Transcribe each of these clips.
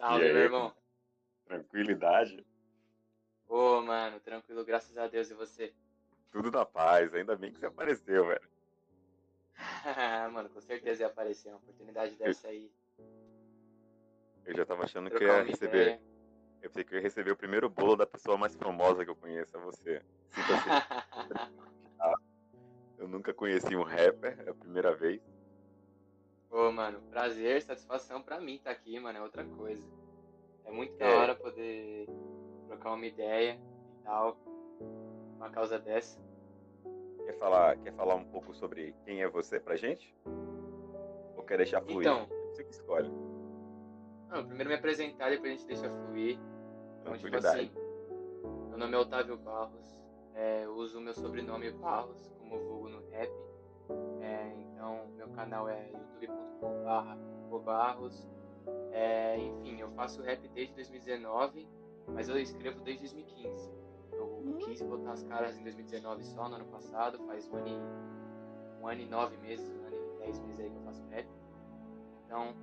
Salve, aí? meu irmão. Tranquilidade? Ô, mano, tranquilo, graças a Deus. E você? Tudo na paz, ainda bem que você apareceu, velho. mano, com certeza ia aparecer uma oportunidade dessa aí. Eu já tava achando que ia receber. ideia. Eu pensei que ia receber o primeiro bolo da pessoa mais famosa que eu conheço, é você. Sinta-se. Eu nunca conheci um rapper, é a primeira vez. Ô, mano, prazer, satisfação pra mim tá aqui, mano, é outra coisa. É muito da É. hora poder trocar uma ideia e tal. Uma causa dessa. Quer falar, quer falar um pouco sobre quem é você pra gente? Ou quer deixar fluir? Então. Você que escolhe. Não, primeiro me apresentar, depois a gente deixa fluir. Então, tipo assim, meu nome é Otávio Barros, é, uso o meu sobrenome Barros como vulgo no rap. Então, meu canal é youtube.com.br Barros. É, enfim, eu faço rap desde 2019, mas eu escrevo desde 2015. Eu quis botar as caras em 2019 só, no ano passado, faz um ano e, um ano e nove meses, um ano e dez meses aí que eu faço rap. Então,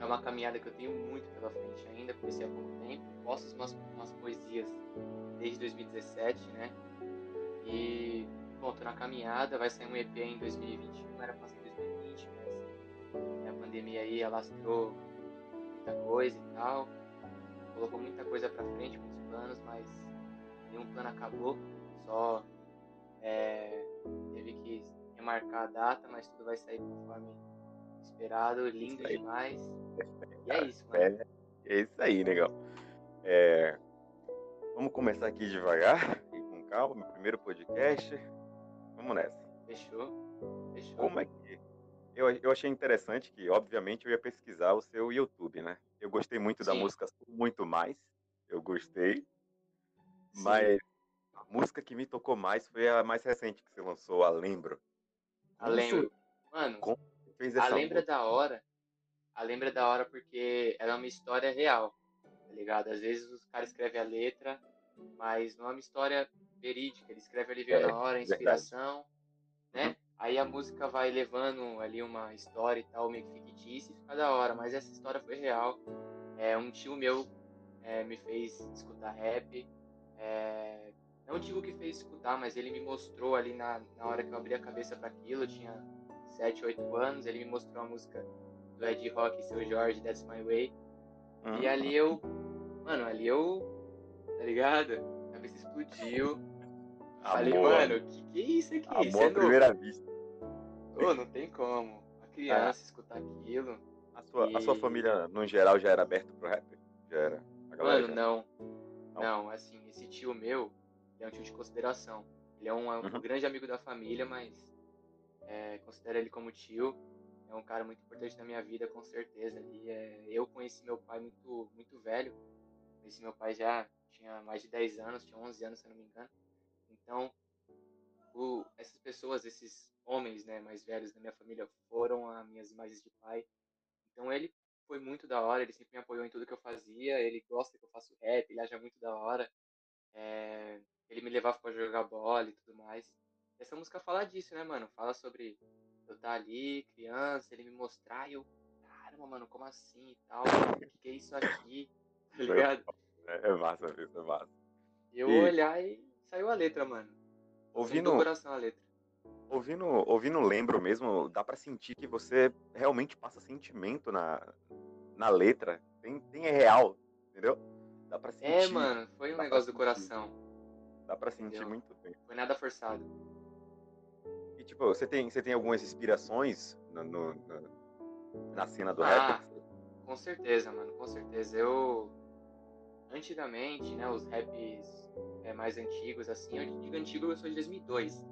é uma caminhada que eu tenho muito pela frente ainda, comecei há pouco tempo, posto umas, umas poesias desde 2017, né? E, bom, tô na caminhada, vai sair um EP em 2021, era pra ser 2020, mas a pandemia aí alastrou muita coisa e tal, colocou muita coisa pra frente, muitos planos, mas nenhum plano acabou, só é, teve que remarcar a data, mas tudo vai sair conforme esperado, lindo Isso aí. demais. E é isso, mano. É, é isso aí, negão. É, vamos começar aqui devagar e com calma. Meu primeiro podcast. Vamos nessa. Fechou? Fechou. Como é que. Eu, eu achei interessante que, obviamente, eu ia pesquisar o seu YouTube, né? Eu gostei muito da Sim. música Muito Mais. Eu gostei. Sim. Mas a música que me tocou mais foi a mais recente que você lançou, a Lembro. A lembra. Mano, Como você fez a essa lembra música? da hora. A lembra da hora porque ela é uma história real, tá ligado? Às vezes os caras escrevem a letra, mas não é uma história verídica. Ele escreve ali, veio É, na hora, a verdade. inspiração, né? Uhum. Aí a música vai levando ali uma história e tal, meio que fictícia e fica da hora. Mas essa história foi real. É, um tio meu é, me fez escutar rap. É, não digo que fez escutar, mas ele me mostrou ali na, na hora que eu abri a cabeça para aquilo. Eu tinha 7, 8 anos. Ele me mostrou a música do Ed Rock e seu Jorge, That's My Way. Uhum. E ali eu. Mano, ali eu. Tá ligado? A cabeça explodiu. Falei, Amor, mano, que que é isso aqui? Amor é à novo. primeira vista. Ô, não tem como. A criança escutar aquilo. A sua, a sua E- família, no geral, já era aberta pro rap? Já era? Mano, já- não. Não? Não, assim, esse tio meu, ele é um tio de consideração. Ele é um, é um Uhum. grande amigo da família, mas é, considero ele como tio. É um cara muito importante na minha vida, com certeza. E, é, eu conheci meu pai muito, muito velho. Conheci meu pai já tinha mais de 10 anos, tinha 11 anos, se eu não me engano. Então, o- essas pessoas, esses homens né, mais velhos da minha família, foram as minhas imagens de pai. Então, ele foi muito da hora, ele sempre me apoiou em tudo que eu fazia, ele gosta que eu faço rap, ele acha muito da hora. É, ele me levava pra jogar bola e tudo mais. Essa música fala disso, né, mano? Fala sobre eu estar ali, criança, ele me mostrar e eu, caramba, mano, como assim e tal? O que, é isso aqui? Tá ligado? É, é massa é massa. E eu E- olhar e saiu a letra, mano. Ouvindo, do coração a letra. ouvindo, ouvindo Lembro mesmo, dá pra sentir que você realmente passa sentimento na, na letra. Tem, tem é real, entendeu? Dá pra sentir. É, mano, foi um negócio do coração. Dá pra sentir Entendeu? muito bem. Foi nada forçado. E tipo, você tem, você tem algumas inspirações no, no- no- na cena do Ah. rap? Com certeza, mano, com certeza. Eu. Antigamente, né, os raps é, mais antigos, assim, eu digo antigo, eu sou de 2002,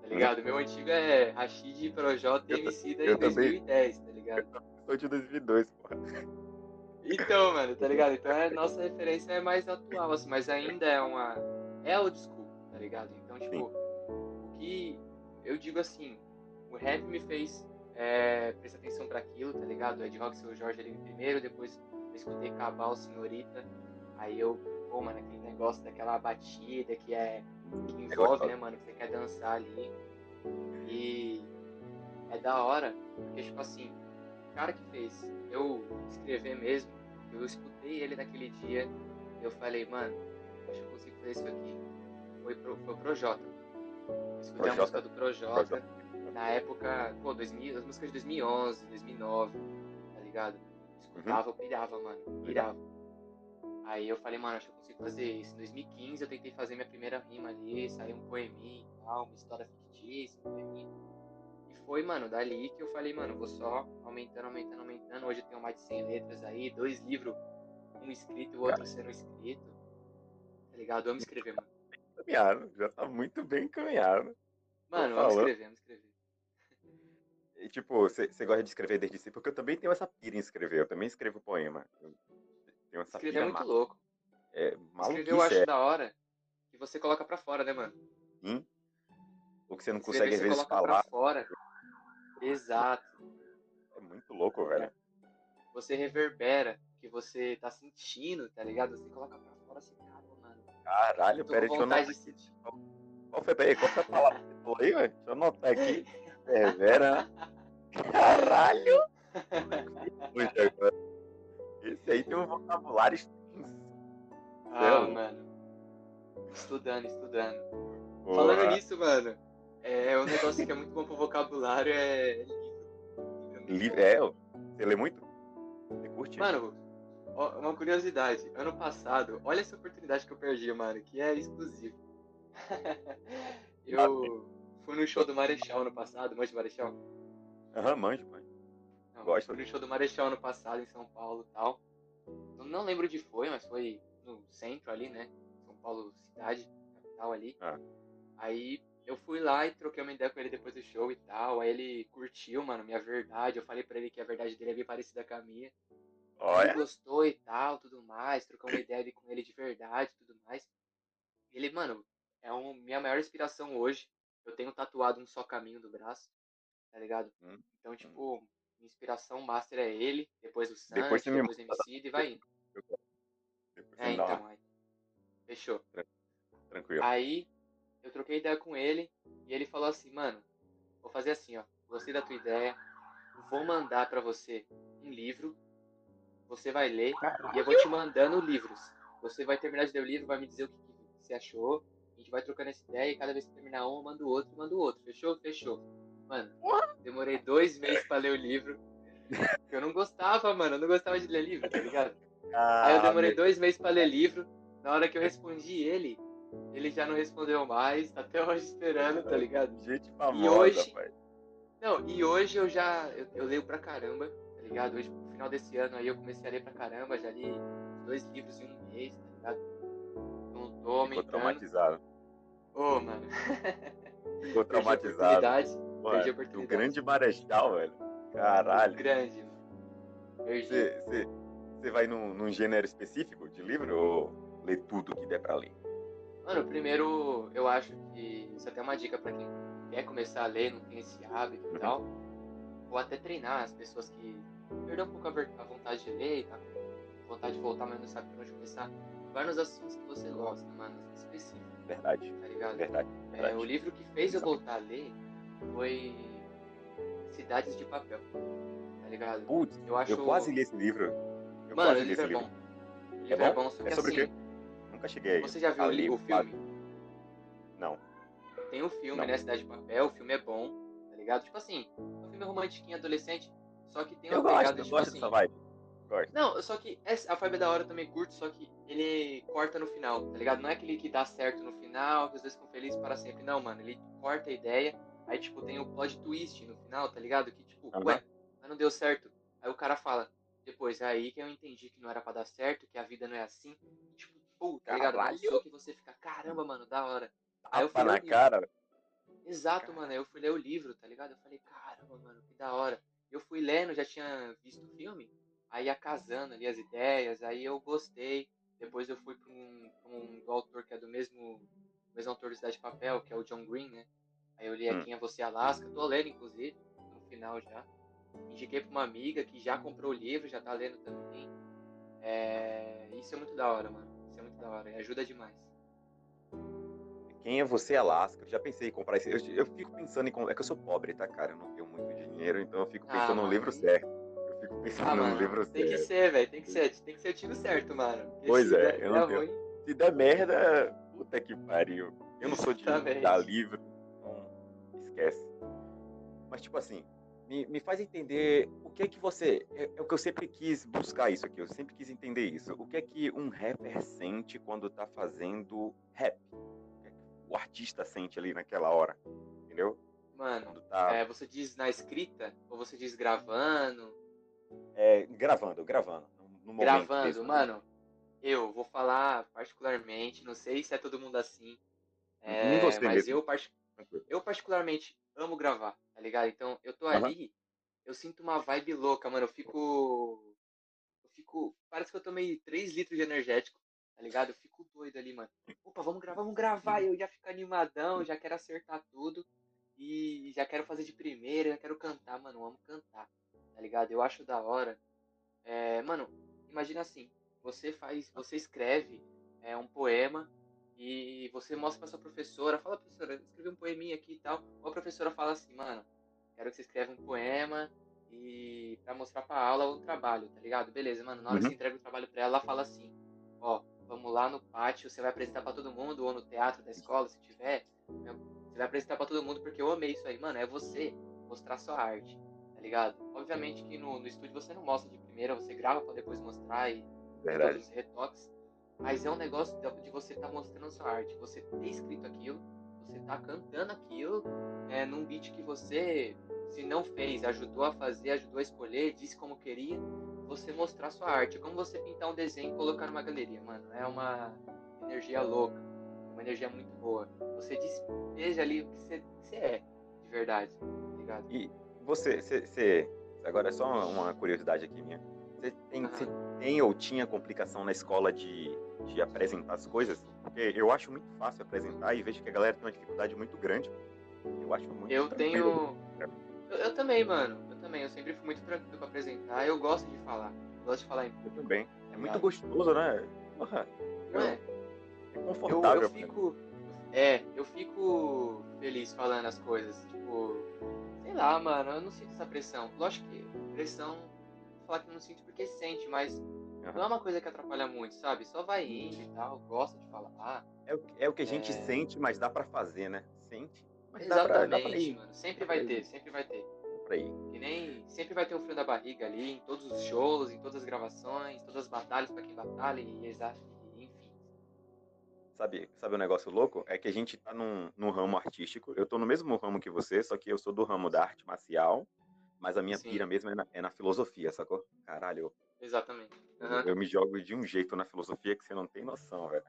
tá ligado? Meu antigo é Rashid, Projota e Eu- MC da eu em também. 2010, tá ligado? Sou de 2002, porra. Então, mano, tá ligado? Então a nossa referência é mais atual, assim, mas ainda é uma. É old school, tá ligado? Então, tipo, o que eu digo assim, o rap me fez é, prestar atenção pra aquilo, tá ligado? Ed Rock, seu Jorge ali primeiro, depois eu escutei Cabal, Senhorita, aí eu, pô, mano, aquele negócio daquela batida que é. que envolve, né, mano, que você quer dançar ali. E é da hora, porque, tipo assim, o cara que fez eu escrever mesmo, eu escutei ele naquele dia e eu falei, mano, acho que eu consigo fazer isso aqui. Foi pro, foi pro Jota. Escutei a música do Projota. Na época, pô, 2000, as músicas de 2011, 2009, tá ligado? Escutava, eu pirava, mano, pirava. Aí eu falei, mano, acho que eu consigo fazer isso. Em 2015 eu tentei fazer minha primeira rima ali, saiu um poeminha e tal, uma história fictícia, um poeminha. E foi, mano, dali que eu falei, mano, vou só aumentando, aumentando, aumentando. Hoje eu tenho mais de 100 letras aí, dois livros, um escrito e o outro sendo escrito. Tá ligado? Vamos escrever, mano. Encaminhado, já tá muito bem encaminhado. Mano, vamos escrever, vamos escrever. E, tipo, você gosta de escrever desde si? Porque eu também tenho essa pira em escrever. Eu também escrevo poema. Eu tenho essa escrever é muito massa. louco. É, escrever eu acho é. da hora que você coloca pra fora, né, mano? Sim. O que você não Escrever consegue, às vezes, coloca falar. pra fora. Exato. É muito louco, velho. Você reverbera o que você tá sentindo, tá ligado? Você coloca pra fora assim, caramba, mano. Caralho, Tô pera, com deixa eu anotar. de. Qual foi, peraí, qual foi a palavra que você falou aí, velho? Deixa eu anotar aqui. Vera. Caralho! Muito agora. Esse aí tem um vocabulário extenso. Ah, Céu. mano. Estudando, estudando. Porra. Falando nisso, mano, é um negócio que é muito bom pro vocabulário é livro. Livro é. É, você lê muito? Você curte? Mano, uma curiosidade. Ano passado, olha essa oportunidade que eu perdi, mano, que é exclusivo. eu fui no show do Marechal ano passado, manja Marechal? Aham, manjo, mano. Não, Gosto. fui no show do Marechal ano passado em São Paulo e tal. Eu não lembro de foi, mas foi no centro ali, né? São Paulo cidade, capital ali. Ah. Aí eu fui lá e troquei uma ideia com ele depois do show e tal. Aí ele curtiu, mano, minha verdade. Eu falei pra ele que a verdade dele é bem parecida com a minha. Ele Olha, gostou e tal, tudo mais. Trocou uma ideia ali com ele de verdade e tudo mais. Ele, mano, é um, minha maior inspiração hoje. Eu tenho tatuado um só caminho do braço, tá ligado? Hum, Então, tipo, minha inspiração master é ele, depois o Santos, Depois depois, o MC e vai indo. É, então, aí. Fechou. Tranquilo. Aí eu troquei ideia com ele e ele falou assim, mano, vou fazer assim, ó. Gostei da tua ideia. Vou mandar pra você um livro. Você vai ler e eu vou te mandando livros. Você vai terminar de ler o livro, vai me dizer o que, você achou. A gente vai trocando essa ideia e cada vez que terminar um, eu mando outro, mando outro. Fechou? Fechou. Mano, demorei dois meses pra ler o livro. Eu não gostava, mano. Eu não gostava de ler livro, tá ligado? Aí eu Ah, demorei dois meses pra ler livro. Na hora que eu respondi ele, ele já não respondeu mais. Tá até hoje esperando, tá ligado? Gente famosa, E hoje- pai. Não, e hoje eu já. Eu, eu leio pra caramba, tá ligado? Hoje, no final desse ano aí, eu comecei a ler pra caramba. Já li dois livros em um mês, tá ligado? Não tô Ficou aumentando. traumatizado. Ô, mano. Ficou Perdi a oportunidade. O grande marechal, velho. Caralho. Grande. Você, vai num, num gênero específico de livro ou lê tudo que der pra ler? Mano, primeiro eu acho que isso é até uma dica pra quem quer começar a ler, não tem esse hábito Uhum. e tal. Ou até treinar as pessoas que perderam um pouco a, vontade de ler e tá com vontade de voltar, mas não sabe por onde começar. Vai nos assuntos que você gosta, mano, específico, Verdade. tá ligado? Verdade. É, verdade. o livro que fez eu voltar a ler foi Cidades de Papel, tá ligado? Putz, Eu acho. eu quase li esse livro. Eu Mano, o livro esse é livro. bom. O livro é bom? bom, só É que sobre o assim, Nunca cheguei. você já viu a o, filme? Não. Tem o filme, Não. né? Cidade de Papel, o filme é bom, tá ligado? Tipo assim, o filme é romantiquinho adolescente, só que tem uma Eu pegada, gosto, eu tipo gosto assim. dessa vibe. Gosto. Não, só que a vibe é da hora também curto, só que ele corta no final, tá ligado? Não é aquele que dá certo no final, que os dois ficam felizes para sempre. Não, mano, ele corta a ideia, aí tipo tem o plot twist no final, tá ligado? Que tipo, Aham. ué, mas não deu certo. Aí o cara fala, depois, é aí que eu entendi que não era pra dar certo, que a vida não é assim. E, tipo, pô, tá ligado? Caralho. Começou que você fica, caramba, mano, da hora. Aí eu fui na cara. Exato, Cara. mano. aí Eu fui ler o livro, tá ligado? Eu falei, caramba, mano, que da hora. Eu fui lendo, já tinha visto o filme, aí ia casando ali as ideias, aí eu gostei. Depois eu fui pra um, pra um autor que é do mesmo, mesmo autor do Cidade de Papel, que é o John Green, né? Aí eu li Hum. a Quem é Você Alaska, tô lendo inclusive, no final já. Indiquei pra uma amiga que já comprou o livro, já tá lendo também. É... Isso é muito da hora, mano. Isso é muito da hora, e ajuda demais. Quem é você, Alaska? Eu já pensei em comprar esse. Eu, eu fico pensando em. É que eu sou pobre, tá, cara? Eu não tenho muito dinheiro, então eu fico Ah, pensando no mano, livro certo. Eu fico pensando Ah, no mano, livro tem que certo. ser, velho. Tem que ser, tem que ser o tiro certo, mano. Porque Pois é, der- eu der não tenho- ruim, Se der merda, puta que pariu. Eu não sou de dar livro, esquece. Mas, tipo assim, me, me faz entender o que é que você. É, é o que eu sempre quis buscar isso aqui, eu sempre quis entender isso. O que é que um rapper sente quando tá fazendo rap? O é o artista sente ali naquela hora, entendeu? mano, tá é, você diz na escrita ou você diz gravando? é, gravando, gravando. No, no Gravando, mesmo. mano. Eu vou falar particularmente, não sei se é todo mundo assim. é, Nem você mas mesmo. eu, parti- Tranquilo. eu particularmente amo gravar, tá ligado? Então eu tô Aham. ali, eu sinto uma vibe louca, mano. Eu fico. Eu fico. Parece que eu tomei 3 litros de energético, tá ligado? Eu fico doido ali, mano. Opa, vamos gravar, vamos gravar. E eu já fico animadão, já quero acertar tudo. E já quero fazer de primeira, já quero cantar, mano. Eu amo cantar, tá ligado? Eu acho da hora. É, mano, imagina assim, você faz, você escreve é, um poema e você mostra pra sua professora, fala professora, escrevi um poeminha aqui e tal. Ou a professora fala assim, mano, quero que você escreva um poema e pra mostrar pra aula no trabalho, tá ligado? Beleza, mano, na hora que Uhum. você entrega o trabalho pra ela, ela fala assim, ó, vamos lá no pátio, você vai apresentar pra todo mundo, ou no teatro da escola, se tiver, né, você vai apresentar pra todo mundo porque eu amei isso aí, mano, é você mostrar sua arte, tá ligado? Obviamente que no, no estúdio você não mostra de primeira, você grava pra depois mostrar e Verdade. todos os retoques. Mas é um negócio de- você estar mostrando sua arte, você ter escrito aquilo, você tá cantando aquilo, é, num beat que você, se não fez, ajudou a fazer, ajudou a escolher, disse como queria, você mostrar sua arte. É como você pintar um desenho e colocar numa galeria, mano. É uma energia louca, uma energia muito boa. Você despeja ali o que você, que você é, de verdade, tá ligado? E você, você, agora é só uma- curiosidade aqui minha. Você tem, Aham. você tem ou tinha complicação na escola de, de apresentar as coisas? Porque eu acho muito fácil apresentar e vejo que a galera tem uma dificuldade muito grande. Eu acho muito Eu tenho. Eu, eu também, mano. Eu também. Eu sempre fui muito tranquilo pra apresentar. Eu gosto de falar. Eu gosto de falar em Eu também. É muito gostoso, né? Porra, Não é? é Eu, confortável. eu fico. É, eu fico feliz falando as coisas. Tipo, sei lá, mano, eu não sinto essa pressão. Lógico que pressão, falar que eu não sinto porque sente, mas não é uma coisa que atrapalha muito, sabe? Só vai indo e tal, gosta de falar. É, o, é o que a gente É. sente, mas dá pra fazer, né? Sente, mas dá pra, dá pra Exatamente, ir. mano. Sempre vai ter, sempre vai ter. Pra ir. Que nem sempre vai ter o frio da barriga ali, em todos os shows, em todas as gravações, todas as batalhas pra quem batalha e exa- e enfim. Sabe, sabe um negócio louco? É que a gente tá num, num ramo artístico. Eu tô no mesmo ramo que você, só que eu sou do ramo da arte marcial, mas a minha Sim. pira mesmo é na, é na filosofia, sacou? Caralho, Exatamente. eu, Aham. eu me jogo de um jeito na filosofia que você não tem noção, velho.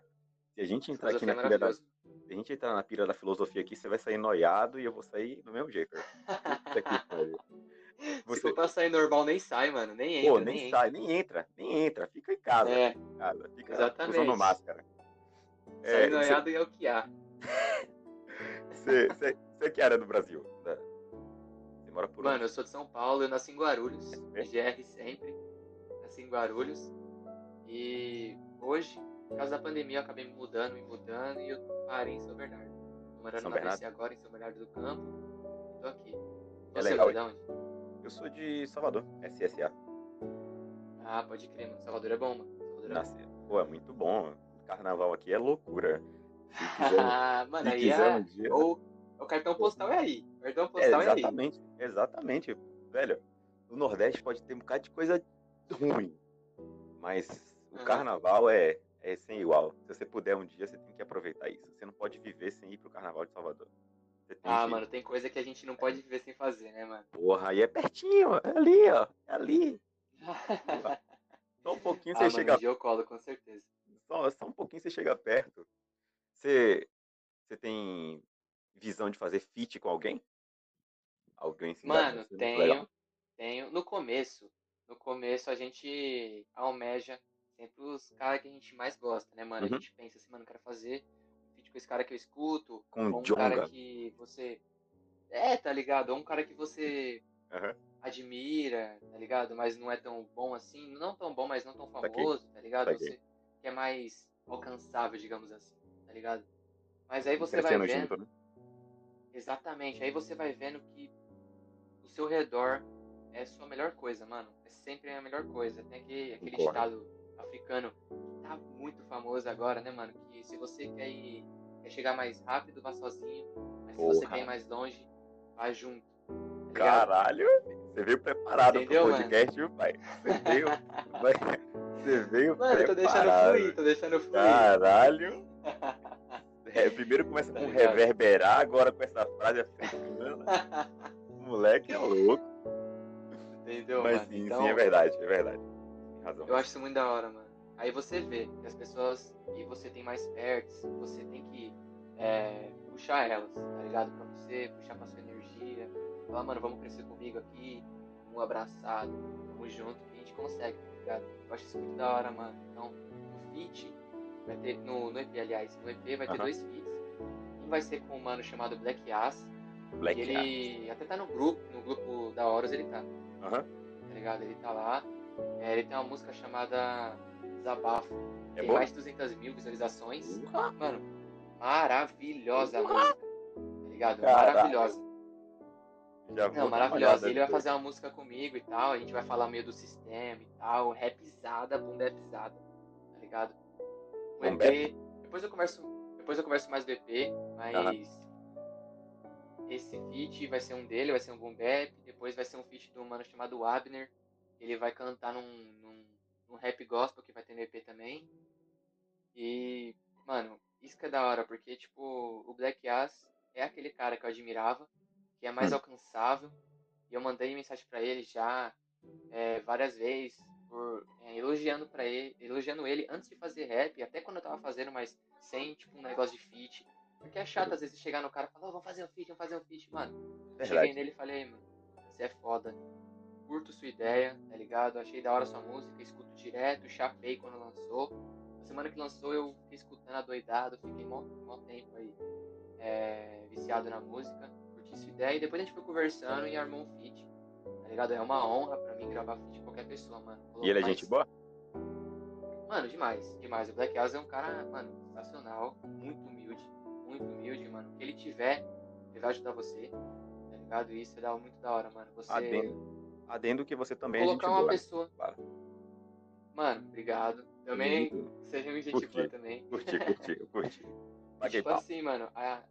Se a gente entrar aqui na é pira da, se a gente entrar na pira da filosofia aqui, você vai sair noiado e eu vou sair do mesmo jeito. que pariu. Se Você, for pra sair normal, nem sai, mano. Nem entra, pô, nem, nem entra. sai, nem entra, nem entra, fica em casa, É, fica em casa, fica Exatamente. usando máscara. sair É, você- noiado é o que há. Você, você, você que área do Brasil? Da- Você mora por Mano, onde? eu sou de São Paulo, eu nasci em Guarulhos. É? GR sempre. Nasci em Guarulhos. E hoje, por causa da pandemia, eu acabei me mudando, me mudando e eu parei em São Bernardo. Tô morando São na Bernardo? BC agora, em São Bernardo do Campo. E tô aqui. É Você, legal, mano, de onde? Eu sou de Salvador, SSA. Ah, pode crer, mano. Salvador é bom, mano. Salvador é bom. Pô, é muito bom. Carnaval aqui é loucura. Se quiser, Ah, mano, se aí é. um dia. Ou o cartão postal é aí. O cartão É, postal é, aí. exatamente, exatamente. Velho, o Nordeste pode ter um bocado de coisa ruim. Mas o carnaval é, é sem igual. Se você puder um dia, você tem que aproveitar isso. Você não pode viver sem ir pro carnaval de Salvador. Ah, que... mano, tem coisa que a gente não pode viver sem fazer, né, mano? Porra, aí é pertinho, é ali, ó. É ali. Só um pouquinho ah, você mano, chega dia eu colo, com certeza. Só, só um pouquinho você chega perto. Você, você tem visão de fazer feat com alguém? Alguém se Mano, tenho, tenho. No começo, no começo a gente almeja sempre os caras que a gente mais gosta, né, mano? Uhum. A gente pensa assim, mano, eu quero fazer um feat com esse cara que eu escuto, Com um cara que você... É, tá ligado? Ou um cara que você Aham. admira, tá ligado? Mas não é tão bom assim, não tão bom, mas não tão famoso, tá ligado? Saquei. Você que é mais alcançável, digamos assim, tá ligado? Mas aí você vai Crescendo vendo... junto, né? Exatamente. Aí você vai vendo que o seu redor é sua melhor coisa, mano. É sempre a melhor coisa. Tem aquele, aquele estado africano que tá muito famoso agora, né, mano? Que se você quer ir, quer chegar mais rápido, vá sozinho. Mas se você Porra. quer ir mais longe, vá junto. tá? Caralho, você veio preparado Entendeu, pro mano? podcast, viu, pai? Você veio. Você veio Mano, eu tô deixando preparado. fluir, tô deixando fluir. Caralho. É, primeiro começa Tá com ligado? reverberar, agora com essa frase africana. O moleque é louco. Entendeu, Mas mano? sim, então, sim, é verdade, é verdade. Razão. Eu acho isso muito da hora, mano. Aí você vê que as pessoas que você tem mais perto, você tem que é, puxar elas, tá ligado? Pra você, puxar pra sua energia. Falar, mano, vamos crescer comigo aqui, um abraçado, vamos junto, que a gente consegue, tá ligado? Eu acho isso muito da hora, mano. Então, no feat, vai ter, no, no EP, aliás, no EP vai ter dois feats. Um vai ser com um mano chamado Black Ass, Black e ele até tá no grupo, no grupo da Horus ele tá Aham. tá ligado? Ele tá lá. É, ele tem uma música chamada Desabafo. É tem boa? mais de 200 mil visualizações. Porra. Mano, maravilhosa a música. Tá ligado? Caralho. Maravilhosa. Já Não, maravilhosa. Ele vai fazer uma música comigo e tal. A gente vai falar meio do sistema e tal. Rapzada, bunda pisada. Tá ligado? O EP. Depois eu converso. Depois eu converso mais do EP, mas. Esse feat vai ser um dele, vai ser um boom bap. Depois vai ser um feat de um mano chamado Abner. Ele vai cantar num, num, num rap gospel que vai ter no EP também. E, mano, isso que é da hora, porque, tipo, o Black Ass é aquele cara que eu admirava, que é mais Hum. alcançável. E eu mandei mensagem pra ele já é, várias vezes, por, é, elogiando para ele, elogiando ele antes de fazer rap, até quando eu tava fazendo, mas sem, tipo, um negócio de feat. Porque é chato às vezes chegar no cara e falar, "Ô, vamos fazer um feat, vamos fazer um feat, mano. Eu Cheguei nele e falei, mano, você é foda. Curto sua ideia, tá ligado? Achei da hora sua música, escuto direto, chapei quando lançou. Na semana que lançou eu fiquei escutando adoidado, fiquei mó, mó tempo aí é, viciado na música, curti sua ideia e depois a gente foi conversando e armou um feat. Tá ligado? É uma honra pra mim gravar feat com qualquer pessoa, mano. E ele é gente boa? Mano, demais, demais. O Black Asa é um cara, mano, sensacional, muito muito humilde, mano. O que ele tiver, ele vai ajudar você, tá ligado? E isso é muito da hora, mano. Você Adendo. Adendo que você também é gente colocar uma boa. pessoa. Claro. Mano, obrigado. Também Muito. seja um gente boa também. Curti, curti, curti. Paguei tipo pau. assim, mano, a...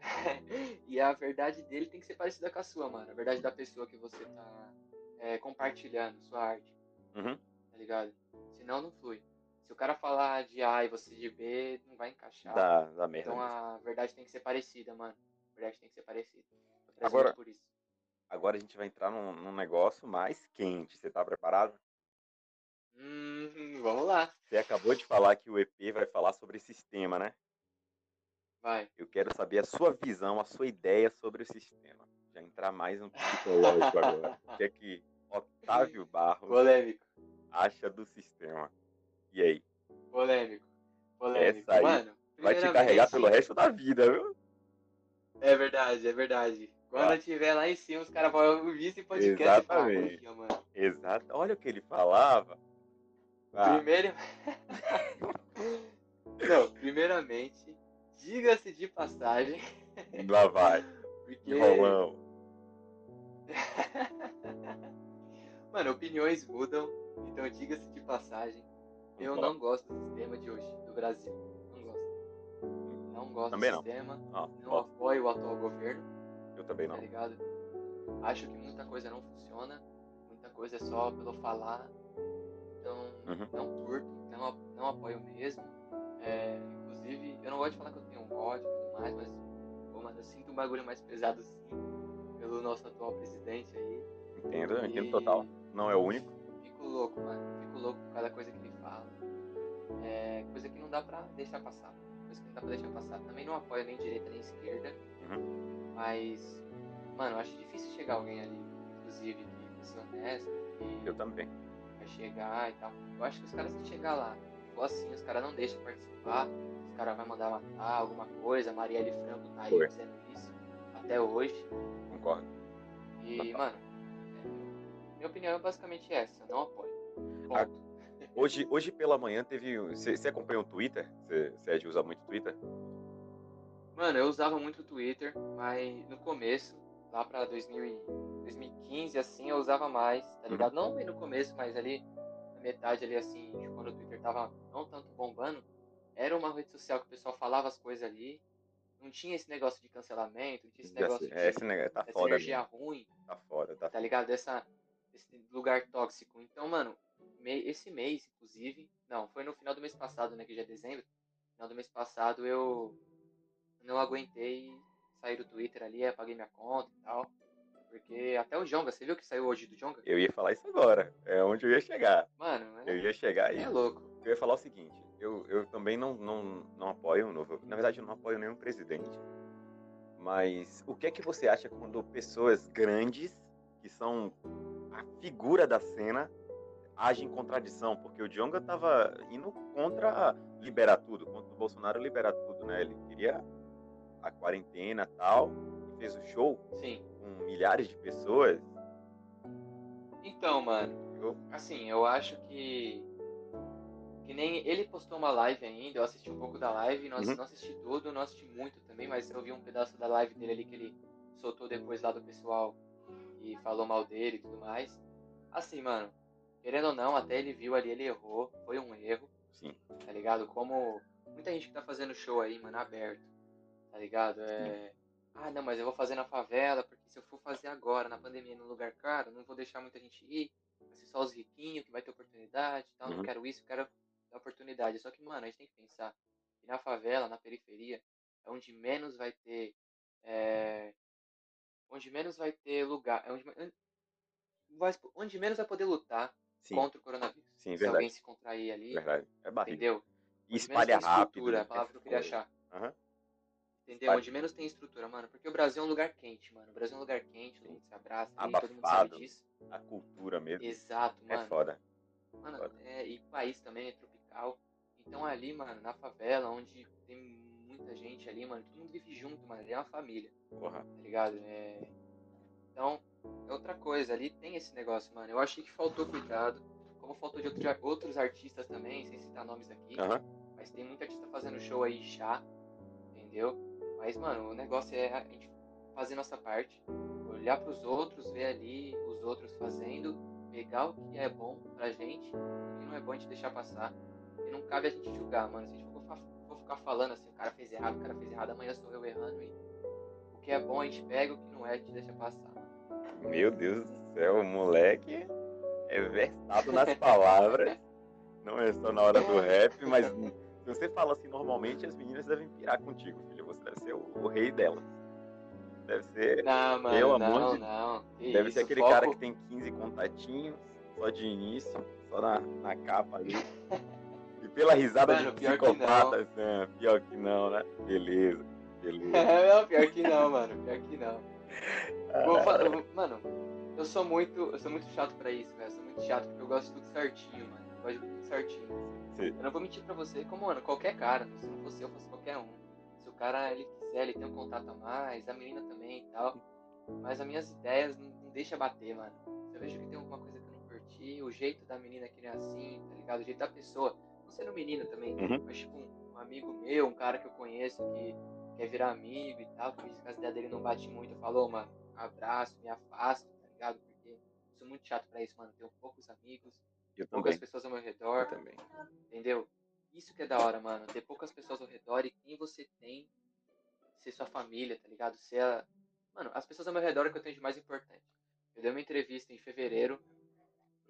e a verdade dele tem que ser parecida com a sua, mano. A verdade da pessoa que você tá é, compartilhando, sua arte, Uhum. tá ligado? Senão não flui. Se o cara falar de A e você de B, não vai encaixar. Da, da merda. Então mesmo. a verdade tem que ser parecida, mano. A verdade tem que ser parecida. Agora- por isso. Agora a gente vai entrar num, num negócio mais quente. Você tá preparado? Hum, vamos lá. Você acabou de falar que o EP vai falar sobre sistema, né? Vai. Eu quero saber a sua visão, a sua ideia sobre o sistema. Já entrar mais no psicológico agora. O que é que Otávio Barros Polêmico. acha do sistema? E aí? Polêmico. Polêmico. Essa aí Mano, Vai te carregar pelo resto da vida, viu? É verdade, é verdade. Quando eu estiver lá em cima, os caras vão ouvir esse podcast e falar, Exatamente. "Aqui, ó, mano. Exato. Olha o que ele falava. Ah, Primeiro. Não, primeiramente, diga-se de passagem, lá vai. porque. Enrolão. Mano, opiniões mudam, então diga-se de passagem. Eu não gosto do sistema de hoje, do Brasil. Não gosto. Não gosto Também do não. sistema. Ah, Não ó, apoio o atual governo, eu também tá não. ligado? Acho que muita coisa não funciona. Muita coisa é só pelo falar. Então, Uhum. não curto, não, não apoio mesmo. É, inclusive, eu não gosto de falar que eu tenho ódio e tudo mais, mas, pô, mano, eu sinto um bagulho mais pesado sim, pelo nosso atual presidente aí. Entendo, eu entendo E total. Não é o único. Fico louco, mano. Fico louco com cada coisa que ele fala. É coisa que não dá pra deixar passar. Coisa que não dá pra deixar passar. Também não apoio nem direita nem esquerda. Uhum. Mas, mano, eu acho difícil chegar alguém ali, inclusive, que ser honesto, que Eu também. vai chegar e tal. Eu acho que os caras que chegar lá, for assim, os caras não deixam participar, os caras vão mandar matar alguma coisa, Marielle Franco tá aí Foi. fazendo isso até hoje. Concordo. E, Total. mano, minha opinião é basicamente essa, não apoio. Ah. Hoje, hoje pela manhã teve. Você você acompanhou o Twitter? Você, é usar muito Twitter? Mano, eu usava muito o Twitter, mas no começo, lá pra 2000 2015, assim, eu usava mais, tá Uhum. ligado? Não bem no começo, mas ali na metade ali, assim, quando o Twitter tava não tanto bombando, era uma rede social que o pessoal falava as coisas ali, não tinha esse negócio de cancelamento, não tinha esse negócio sei, de é, esse negócio tá essa foda. energia mesmo. ruim, Tá foda, tá tá ligado? Dessa, desse lugar tóxico. Então, mano, esse mês, inclusive, não, foi no final do mês passado, né, que já é dezembro, no final do mês passado eu não aguentei sair do Twitter ali, apaguei minha conta e tal, porque até o Jonga, você viu que saiu hoje do Jonga? Eu ia falar isso agora. É onde eu ia chegar. Mano, Eu é, ia chegar aí. é louco. Eu ia falar o seguinte, eu, eu também não, não, não apoio o novo. Na verdade, eu não apoio nenhum presidente. Mas o que é que você acha quando pessoas grandes, que são a figura da cena, agem em contradição? Porque o Djonga tava indo contra liberar tudo, contra o Bolsonaro liberar tudo, né? Ele queria a quarentena e tal, e fez o show Sim. com milhares de pessoas. Então, mano, Eu, assim, eu acho que. Que nem ele postou uma live ainda, eu assisti um pouco da live, não, Uhum. não assisti tudo, não assisti muito também, mas eu vi um pedaço da live dele ali que ele soltou depois lá do pessoal e falou mal dele e tudo mais. Assim, mano, querendo ou não, até ele viu ali, ele errou, foi um erro, sim, tá ligado? Como muita gente que tá fazendo show aí, mano, aberto, tá ligado? É. Ah, não, mas eu vou fazer na favela, porque se eu for fazer agora, na pandemia, num lugar caro, não vou deixar muita gente ir, vai ser só os riquinhos que vai ter oportunidade e tal, Uhum. não quero isso, eu quero dar oportunidade. Só que, mano, a gente tem que pensar que na favela, na periferia, é onde menos vai ter. é, onde menos vai ter lugar. É onde, vai- onde menos vai poder lutar sim, contra o coronavírus. sim, se verdade, alguém se contrair ali, verdade. É barriga. entendeu? E Onde espalha rápido. estrutura, né? a palavra que eu queria achar. Aham. Entendeu? Espalha. Onde menos tem estrutura, mano. Porque o Brasil é um lugar quente, mano. O Brasil é um lugar quente, todo mundo se abraça, ali, todo mundo sabe Abafado. disso. A cultura mesmo. Exato, É mano. foda. Mano, foda. é, e o país também é tropical. Então ali, mano, na favela, onde tem muita gente ali, mano, todo mundo vive junto, mano. Ali é uma família, Porra. tá ligado? É... Então, é outra coisa. Ali tem esse negócio, mano. Eu achei que faltou cuidado. Como faltou de outro- outros artistas também, sem citar nomes aqui. Aham. Mas tem muita artista fazendo show aí já, entendeu? Mas, mano, o negócio é a gente fazer nossa parte, olhar pros outros, ver ali os outros fazendo, pegar o que é bom pra gente, o que não é bom a gente deixar passar. E não cabe a gente julgar, mano. Se a gente for ficar falando assim, o cara fez errado, o cara fez errado, amanhã sou eu errando. E o que é bom a gente pega, o que não é a gente deixa passar. Meu Deus do céu, o moleque é versado nas palavras. Não é só na hora do rap, mas se você fala assim normalmente, as meninas devem pirar contigo, filho. Você deve ser o, o rei delas. Deve ser. Não, mano, não, amor de- não. Que Deve isso, ser aquele foco- cara que tem 15 contatinhos, só de início, só na, na capa ali. Pela risada Mano, de pior que psicopata, assim, é, pior que não, né? Beleza, beleza. não, pior que não, mano. Pior que não. Vou fa- eu vou- mano, eu sou muito. Eu sou muito chato pra isso, velho. Eu sou muito chato porque eu gosto de tudo certinho, mano. Eu gosto de tudo certinho. Sim. Eu não vou mentir pra você, como, mano, qualquer cara. Se não fosse eu, fosse qualquer um. Se o cara ele quiser, ele tem um contato a mais, a menina também e tal. Mas as minhas ideias não, não deixa bater, mano. Se eu vejo que tem alguma coisa que eu não curti, o jeito da menina que não é assim, tá ligado? O jeito da pessoa. Não sendo menina também, Uhum. mas tipo um, amigo meu, um cara que eu conheço que quer virar amigo e tal, que as ideias dele não bate muito, falou, mano, abraço, me afasto, tá ligado? Porque eu sou muito chato pra isso, mano. Tenho poucos amigos, Eu poucas também. pessoas ao meu redor, Eu também. entendeu? Isso que é da hora, mano. Ter poucas pessoas ao redor e quem você tem ser sua família, tá ligado? Ser a... Mano, as pessoas ao meu redor é o que eu tenho de mais importante. Eu dei uma entrevista em fevereiro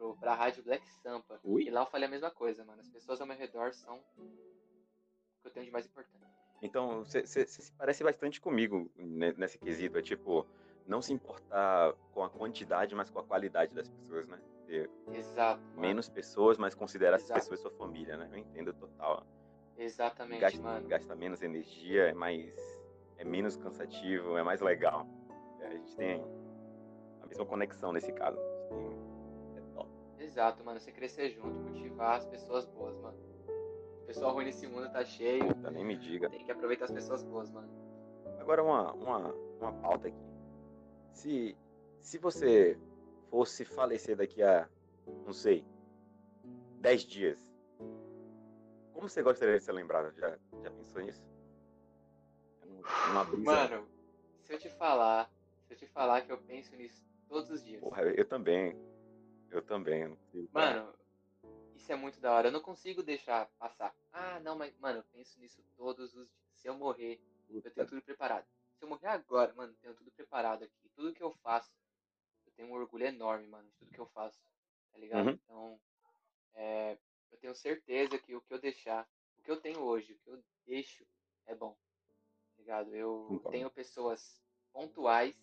pro, pra rádio Black Sampa. Ui. E lá eu falei a mesma coisa, mano. As pessoas ao meu redor são o que eu tenho de mais importante. Então, você se parece bastante comigo ne- nesse quesito. É tipo, não se importar com a quantidade, mas com a qualidade das pessoas, né? Ter Exato. mano. menos pessoas, mas considerar essas Exato. pessoas sua família, né? Eu entendo total. Exatamente, Gasta, mano. gasta menos energia, é mais. é menos cansativo, é mais legal. É, A gente tem a mesma conexão nesse caso. A gente tem. Exato, mano. Você crescer junto, cultivar as pessoas boas, mano. O pessoal ruim nesse mundo tá cheio. Puta, nem me diga. Tem que aproveitar as pessoas boas, mano. Agora uma, uma, uma pauta aqui. Se, se você fosse falecer daqui a, não sei, 10 dias, como você gostaria de ser lembrado? Já, já pensou nisso? Mano, se eu te falar, se eu te falar que eu penso nisso todos os dias. Porra, eu também. Eu também. eu não consigo. Mano, isso é muito da hora. Eu não consigo deixar passar. Ah, não, mas, mano, eu penso nisso todos os dias. Se eu morrer, eu Puta, tenho tudo preparado. Se eu morrer agora, mano, eu tenho tudo preparado aqui. Tudo que eu faço, eu tenho um orgulho enorme, mano, de tudo que eu faço. Tá ligado? Uhum. Então, é, eu tenho certeza que o que eu deixar, o que eu tenho hoje, o que eu deixo, é bom. Tá ligado? Eu tenho pessoas pontuais,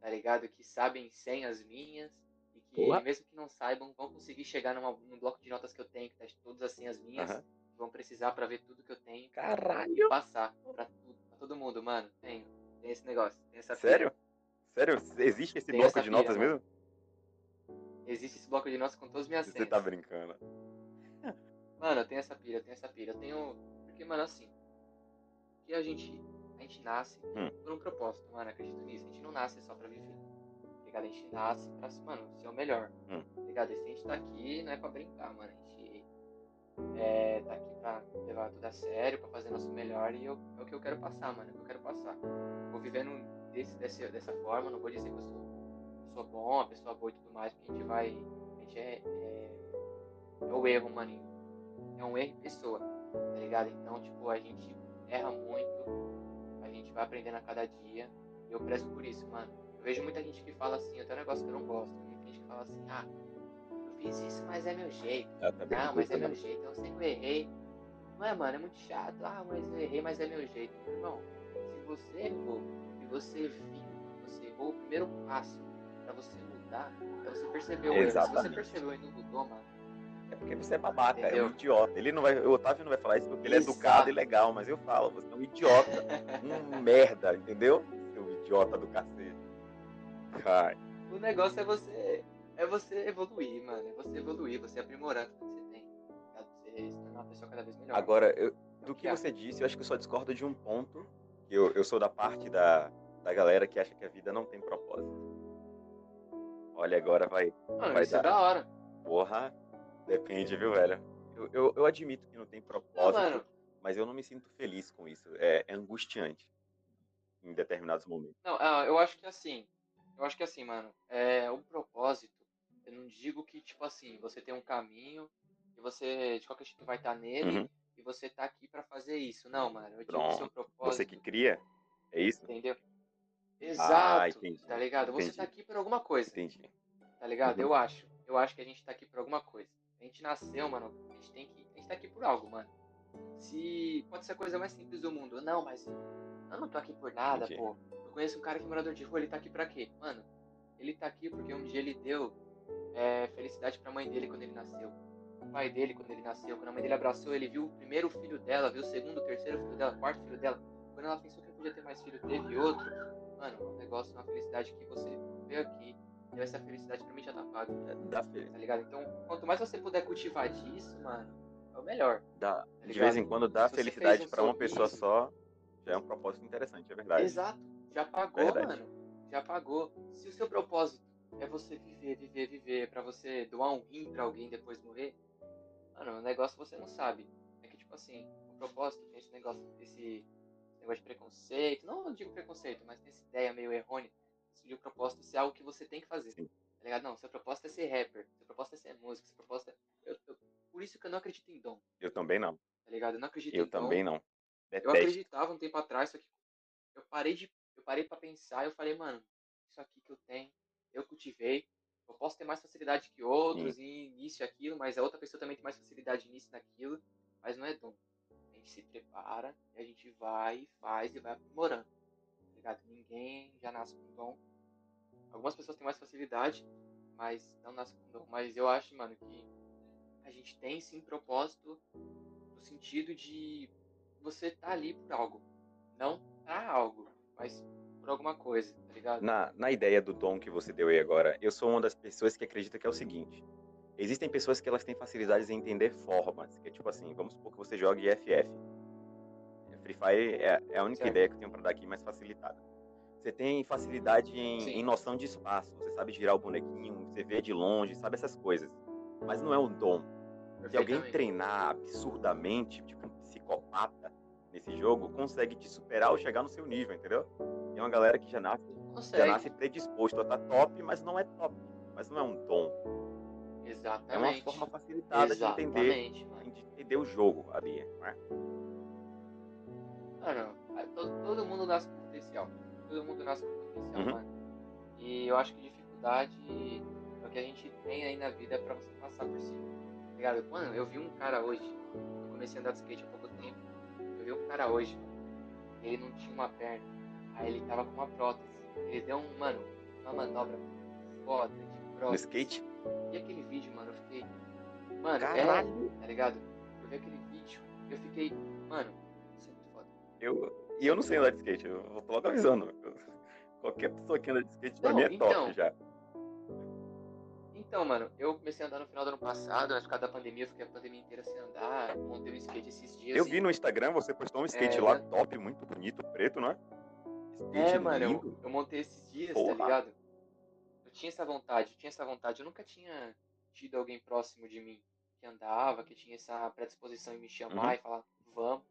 tá ligado? Que sabem senhas minhas e que, Porra. mesmo que não saibam, vão conseguir chegar numa, num bloco de notas que eu tenho, que tá todas as senhas minhas, Aham. vão precisar pra ver tudo que eu tenho e Caralho! passar pra, tudo, pra todo mundo, mano. Tenho. Tem esse negócio. Tem essa pira. Sério? Sério? Existe esse Tem bloco de notas mano. mesmo? Existe esse bloco de notas com todas as minhas Você senhas. tá brincando. Mano, eu tenho essa pira, eu tenho essa pira. Eu tenho. Porque, mano, assim. Que a gente. A gente nasce Hum. por um propósito, mano. Acredito nisso. A gente não nasce só pra viver. Ligado? A gente nasce pra, mano, ser o melhor. Hum. Tá ligado? E se a gente tá aqui, não é pra brincar, mano. A gente é, tá aqui pra levar tudo a sério, pra fazer nosso melhor. E eu, é o que eu quero passar, mano. É o que eu quero passar. Vou vivendo desse, desse, dessa forma. Não vou dizer que eu sou pessoa bom, uma pessoa boa e tudo mais, porque a gente vai. A gente é. É, é o erro, mano. É um erro em pessoa, tá ligado? Então, tipo, a gente erra muito, a gente vai aprendendo a cada dia. E eu prezo por isso, mano. Eu vejo muita gente que fala assim, até um negócio que eu não gosto. Muita gente que fala assim, ah, eu fiz isso, mas é meu jeito. Ah, Não, mas é meu jeito. Eu eu errei. Não é, mano, é muito chato. Ah, mas eu errei, mas é meu jeito. Irmão, se você errou e você viu, você errou o primeiro passo pra você mudar, é você perceber o erro. Se você percebeu e não mudou, mano, É porque você é babaca, é Entendeu? um idiota. Ele não vai, o Otávio não vai falar isso porque ele é educado e legal, mas eu falo, você é um idiota, um merda, entendeu? Seu idiota do cacete. O negócio é você é você evoluir, mano. É você evoluir, você aprimorar tudo que você tem. Pra você se tornar uma pessoa cada vez melhor. Agora, eu- É do que é. você disse, eu acho que eu só discordo de um ponto. Eu, eu sou da parte da, da galera que acha que a vida não tem propósito. Olha, agora vai. Mano, vai isso é dar. da hora. Porra, depende, viu, velho? Eu, eu, eu admito que não tem Não, propósito, mano. mas eu não me sinto feliz com isso. É, é angustiante em determinados momentos. Não, ah, eu acho que assim. Eu acho que assim, mano. É um propósito. Eu não digo que, tipo assim, você tem um caminho e você de qualquer jeito vai estar nele Uhum. e você tá aqui pra fazer isso. Não, mano. Eu digo Pronto. o seu propósito. Você que cria, é isso? Entendeu? Exato. entendi. Tá ligado? Você Entendi. tá aqui por alguma coisa. Entendi. Tá ligado? Uhum. Eu acho. Eu acho que a gente tá aqui por alguma coisa. A gente nasceu, mano. A gente tem que. A gente tá aqui por algo, mano. Se. Pode ser a coisa mais simples do mundo. Não, mas. Eu não tô aqui por nada, pô. Eu conheço um cara que é morador de rua, ele tá aqui pra quê? Mano, ele tá aqui porque um dia ele deu é, felicidade pra mãe dele quando ele nasceu. O pai dele quando ele nasceu. Quando a mãe dele abraçou, ele viu o primeiro filho dela, viu o segundo, o terceiro filho dela, o quarto filho dela. Quando ela pensou que podia ter mais filho, teve outro. Mano, um negócio, uma felicidade que você veio aqui, deu essa felicidade pra mim já tá pago. É, Tá ligado? Então, quanto mais você puder cultivar disso, mano, é o melhor. dá- Tá de vez em quando dá Se felicidade um pra uma pessoa só, já é um propósito interessante, é verdade. Exato. Já pagou, Verdade. mano. Já pagou. Se o seu propósito é você viver, viver, viver, pra você doar um rim pra alguém depois morrer, mano, o negócio você não sabe. É que, tipo assim, o propósito tem esse negócio, esse negócio de preconceito. Não, não digo preconceito, mas tem essa ideia meio errônea de o propósito ser algo que você tem que fazer. Sim. Tá ligado? Não, seu propósito é ser rapper, seu propósito é ser músico, seu propósito é. Eu- eu- por isso que eu não acredito em dom, Eu também não. tá ligado? Eu não acredito Eu em dom. também não. Eu acreditava um tempo atrás, só que eu parei de. Eu parei pra pensar e eu falei, mano, isso aqui que eu tenho, eu cultivei. Eu posso ter mais facilidade que outros e nisso e aquilo, mas a outra pessoa também tem mais facilidade nisso e naquilo, mas não é dom. A gente se prepara e a gente vai e faz e vai aprimorando. Tá ligado? Ninguém já nasce com dom. Algumas pessoas têm mais facilidade, mas não nascem com dom. Mas eu acho, mano, que a gente tem sim propósito no sentido de você tá ali por algo. Não pra algo, mas por alguma coisa, tá ligado? Na, na ideia do dom que você deu aí agora, eu sou uma das pessoas que acredita que é o seguinte. Existem pessoas que elas têm facilidades em entender formas, que é tipo assim, vamos supor que você jogue FF. Free Fire é, é a única Certo. ideia que eu tenho pra dar aqui mais facilitada. Você tem facilidade em, em noção de espaço, você sabe girar o bonequinho, você vê de longe, sabe essas coisas. Mas não é um dom. Se alguém treinar absurdamente, tipo um psicopata nesse jogo, consegue te superar ou chegar no seu nível, entendeu? Tem uma galera que já nasce já nasce predisposto a estar top, mas não é top. Mas não é um dom. É uma Exatamente. forma facilitada de entender, Exatamente, mano. de entender o jogo ali. Né? Mano, a- todo, todo mundo nasce com potencial. Todo mundo nasce com potencial, Uhum. mano. E eu acho que dificuldade é que a gente tem aí na vida pra você passar por cima. Tá ligado? Mano, eu vi um cara hoje. Eu comecei a andar de skate há pouco tempo. Eu vi um cara hoje. Ele não tinha uma perna. Aí ele tava com uma prótese. Ele deu um, mano, uma manobra foda de No prótese. skate, E aquele vídeo, mano, eu fiquei. Mano, Caralho. é. Tá ligado? Eu vi aquele vídeo, eu fiquei. Mano, isso é muito foda. eu, e eu não sei andar de skate, eu vou logo avisando. Qualquer pessoa que anda de skate pra Não, mim é top então. já. Então, mano, eu comecei a andar no final do ano passado, por causa da pandemia, eu fiquei a pandemia inteira sem andar, montei um skate esses dias. Eu e- vi no Instagram, você postou um skate É, lá top, muito bonito, preto, não é? É, Skate mano, eu, eu montei esses dias, Porra. tá ligado? Eu tinha essa vontade, eu tinha essa vontade. Eu nunca tinha tido alguém próximo de mim que andava, que tinha essa predisposição em me chamar Uhum. e falar, vamos.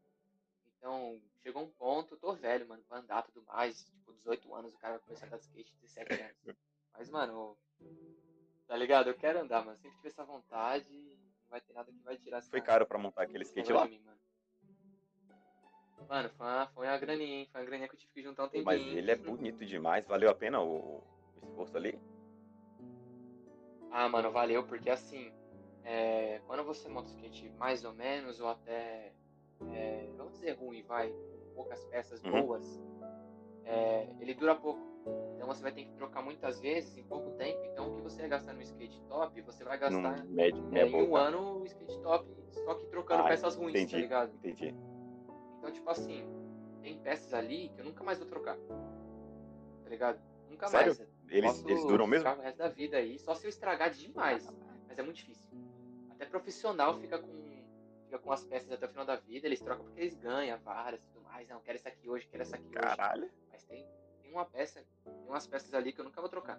Então, chegou um ponto, eu tô velho, mano, pra andar tudo mais. Tipo, 18 anos, o cara vai começar a andar de skate, 17 anos. Mas, mano, tá ligado? Eu quero andar, mano. Sempre tive essa vontade, não vai ter nada que vai tirar essa, Foi caro pra montar aquele skate lá. mim, mano. Mano, foi uma, foi uma graninha, hein? Foi uma graninha que eu tive que juntar um tempinho. Mas ele é bonito demais, valeu a pena o, o esforço ali? Ah, mano, valeu, porque assim, é, quando você monta o skate mais ou menos, ou até, é, vamos dizer ruim, vai, com poucas peças Uhum. boas, é, ele dura pouco. Então você vai ter que trocar muitas vezes em pouco tempo. Então o que você ia gastar no skate top, você vai gastar Num médio, é, em um ano o skate top, só que trocando Ah, peças ruins, entendi. tá ligado? Entendi. Então, tipo assim, tem peças ali que eu nunca mais vou trocar. Tá ligado? Nunca Sério? mais. Eles, eles duram mesmo? o resto da vida aí, só se eu estragar demais. Mas é muito difícil. Até profissional fica com, fica com as peças até o final da vida, eles trocam porque eles ganham várias e tudo mais. Não, quero essa aqui hoje, quero essa aqui hoje. Caralho. Mas tem, tem uma peça, tem umas peças ali que eu nunca vou trocar.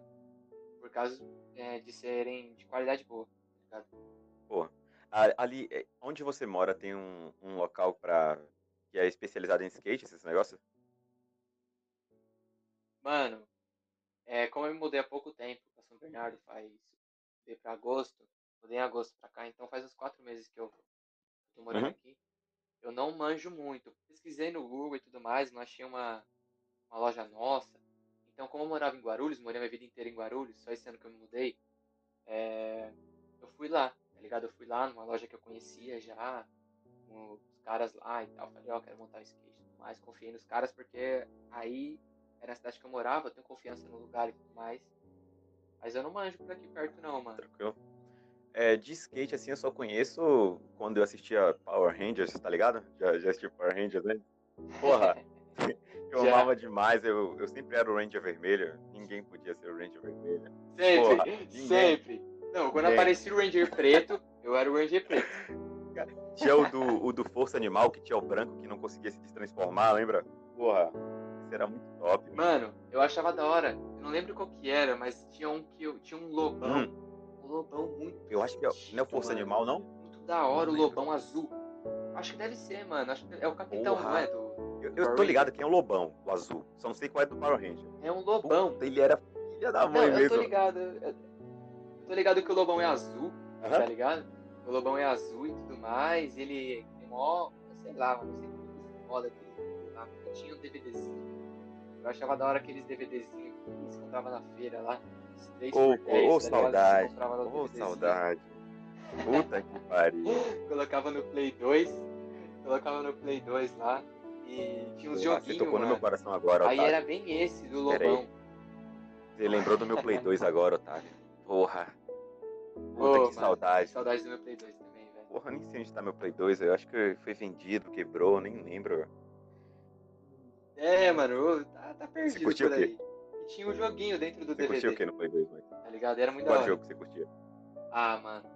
Por causa é, de serem de qualidade boa, tá ligado? A- Ali, é, onde você mora, tem um, um local pra, que é especializado em skate, esses negócios? Mano, é, como eu me mudei há pouco tempo pra São Bernardo, faz. Mudei pra agosto, mudei em agosto pra cá, então faz uns quatro meses que eu tô morando Uhum. aqui. Eu não manjo muito. Pesquisei no Google e tudo mais, não achei uma, uma loja nossa. Então, como eu morava em Guarulhos, morei minha vida inteira em Guarulhos, só esse ano que eu me mudei, é, eu fui lá, tá ligado? Eu fui lá numa loja que eu conhecia já, com os caras lá e tal. Falei, ó, quero montar um skate e tudo mais. Confiei nos caras porque aí era a cidade que eu morava, eu tenho confiança no lugar e tudo mais. Mas eu não manjo por aqui perto não, mano. Tranquilo. É, de skate, assim, eu só conheço quando eu assistia Power Rangers, tá ligado? Já, já assisti Power Rangers, né? Porra, eu Já. amava demais, eu, eu sempre era o Ranger vermelho, ninguém podia ser o Ranger vermelho. Sempre, Porra, sempre. Não, quando Ninguém. aparecia o Ranger preto, eu era o Ranger preto. Tinha o do, o do Força Animal, que tinha o branco que não conseguia se transformar, lembra? Porra, isso era muito top. Mano, eu achava da hora. Eu não lembro qual que era, mas tinha um que eu tinha um lobão. Um lobão muito. Hum. Eu acho que é, não é o Força mano. Animal, não? Muito da hora o Não lembro. lobão azul. Acho que deve ser, mano. Acho que é o capitão, Porra. não é? Do, Eu, eu tô ligado quem é o Lobão, o azul. Só não sei qual é do Power Ranger. É um lobão. Puta, ele era filha da Não, mãe eu mesmo. tô ligado. Eu eu tô ligado que o lobão é azul, tá ligado? O lobão é azul e tudo mais. Ele tem mó. Sei lá. Sei muito foda lá. Eu tinha um DVDzinho. Eu achava da hora aqueles DVDzinhos que se comprava na feira lá. os 3 Ô, por 10, ô, ligado? Você saudade. Ô, DVDzinho. saudade. Puta que pariu. colocava no Play 2, colocava no Play 2 lá e tinha uns joguinhos, você tocou no mano. meu coração agora, Aí Otávio. era bem esse do. Lobão. Você lembrou do meu Play 2 agora, Otávio. Porra. Puta, Ô, que mano, saudade. Saudade do meu Play 2 também, velho. Porra, nem sei onde tá meu Play 2. Eu acho que foi vendido, quebrou, nem lembro. É, mano, tá, tá perdido curtiu por o quê? aí. E tinha um joguinho dentro do Você curtiu DVD, o que no Play 2, mano? tá ligado? Era muito da Qual hora. jogo que você curtia? Ah, mano.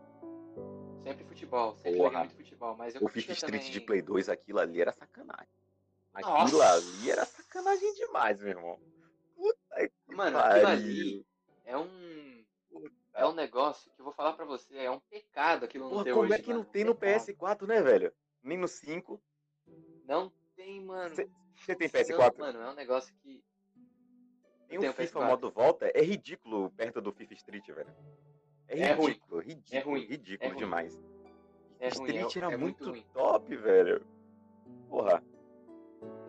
Sempre futebol, sempre Porra. joguei muito futebol, mas eu O FIFA Street também... de Play 2, aquilo ali era sacanagem. Aquilo Nossa! ali era sacanagem demais, meu irmão. Puta que Mano, pariu. aquilo ali é um... É um negócio que eu vou falar pra você, é um pecado aquilo não Porra, ter como hoje, é que não mano. tem no Pecado. PS4, né, velho? Nem no 5. Não tem, mano. Você tem Não, PS4? mano, é um negócio que. Tem tenho FIFA PS4. modo volta, é ridículo perto do FIFA Street, velho. É É ruim. ridículo, ridículo, É ruim. ridículo É ruim. demais. É ruim, Street é- era é muito muito ruim. top, velho. Porra,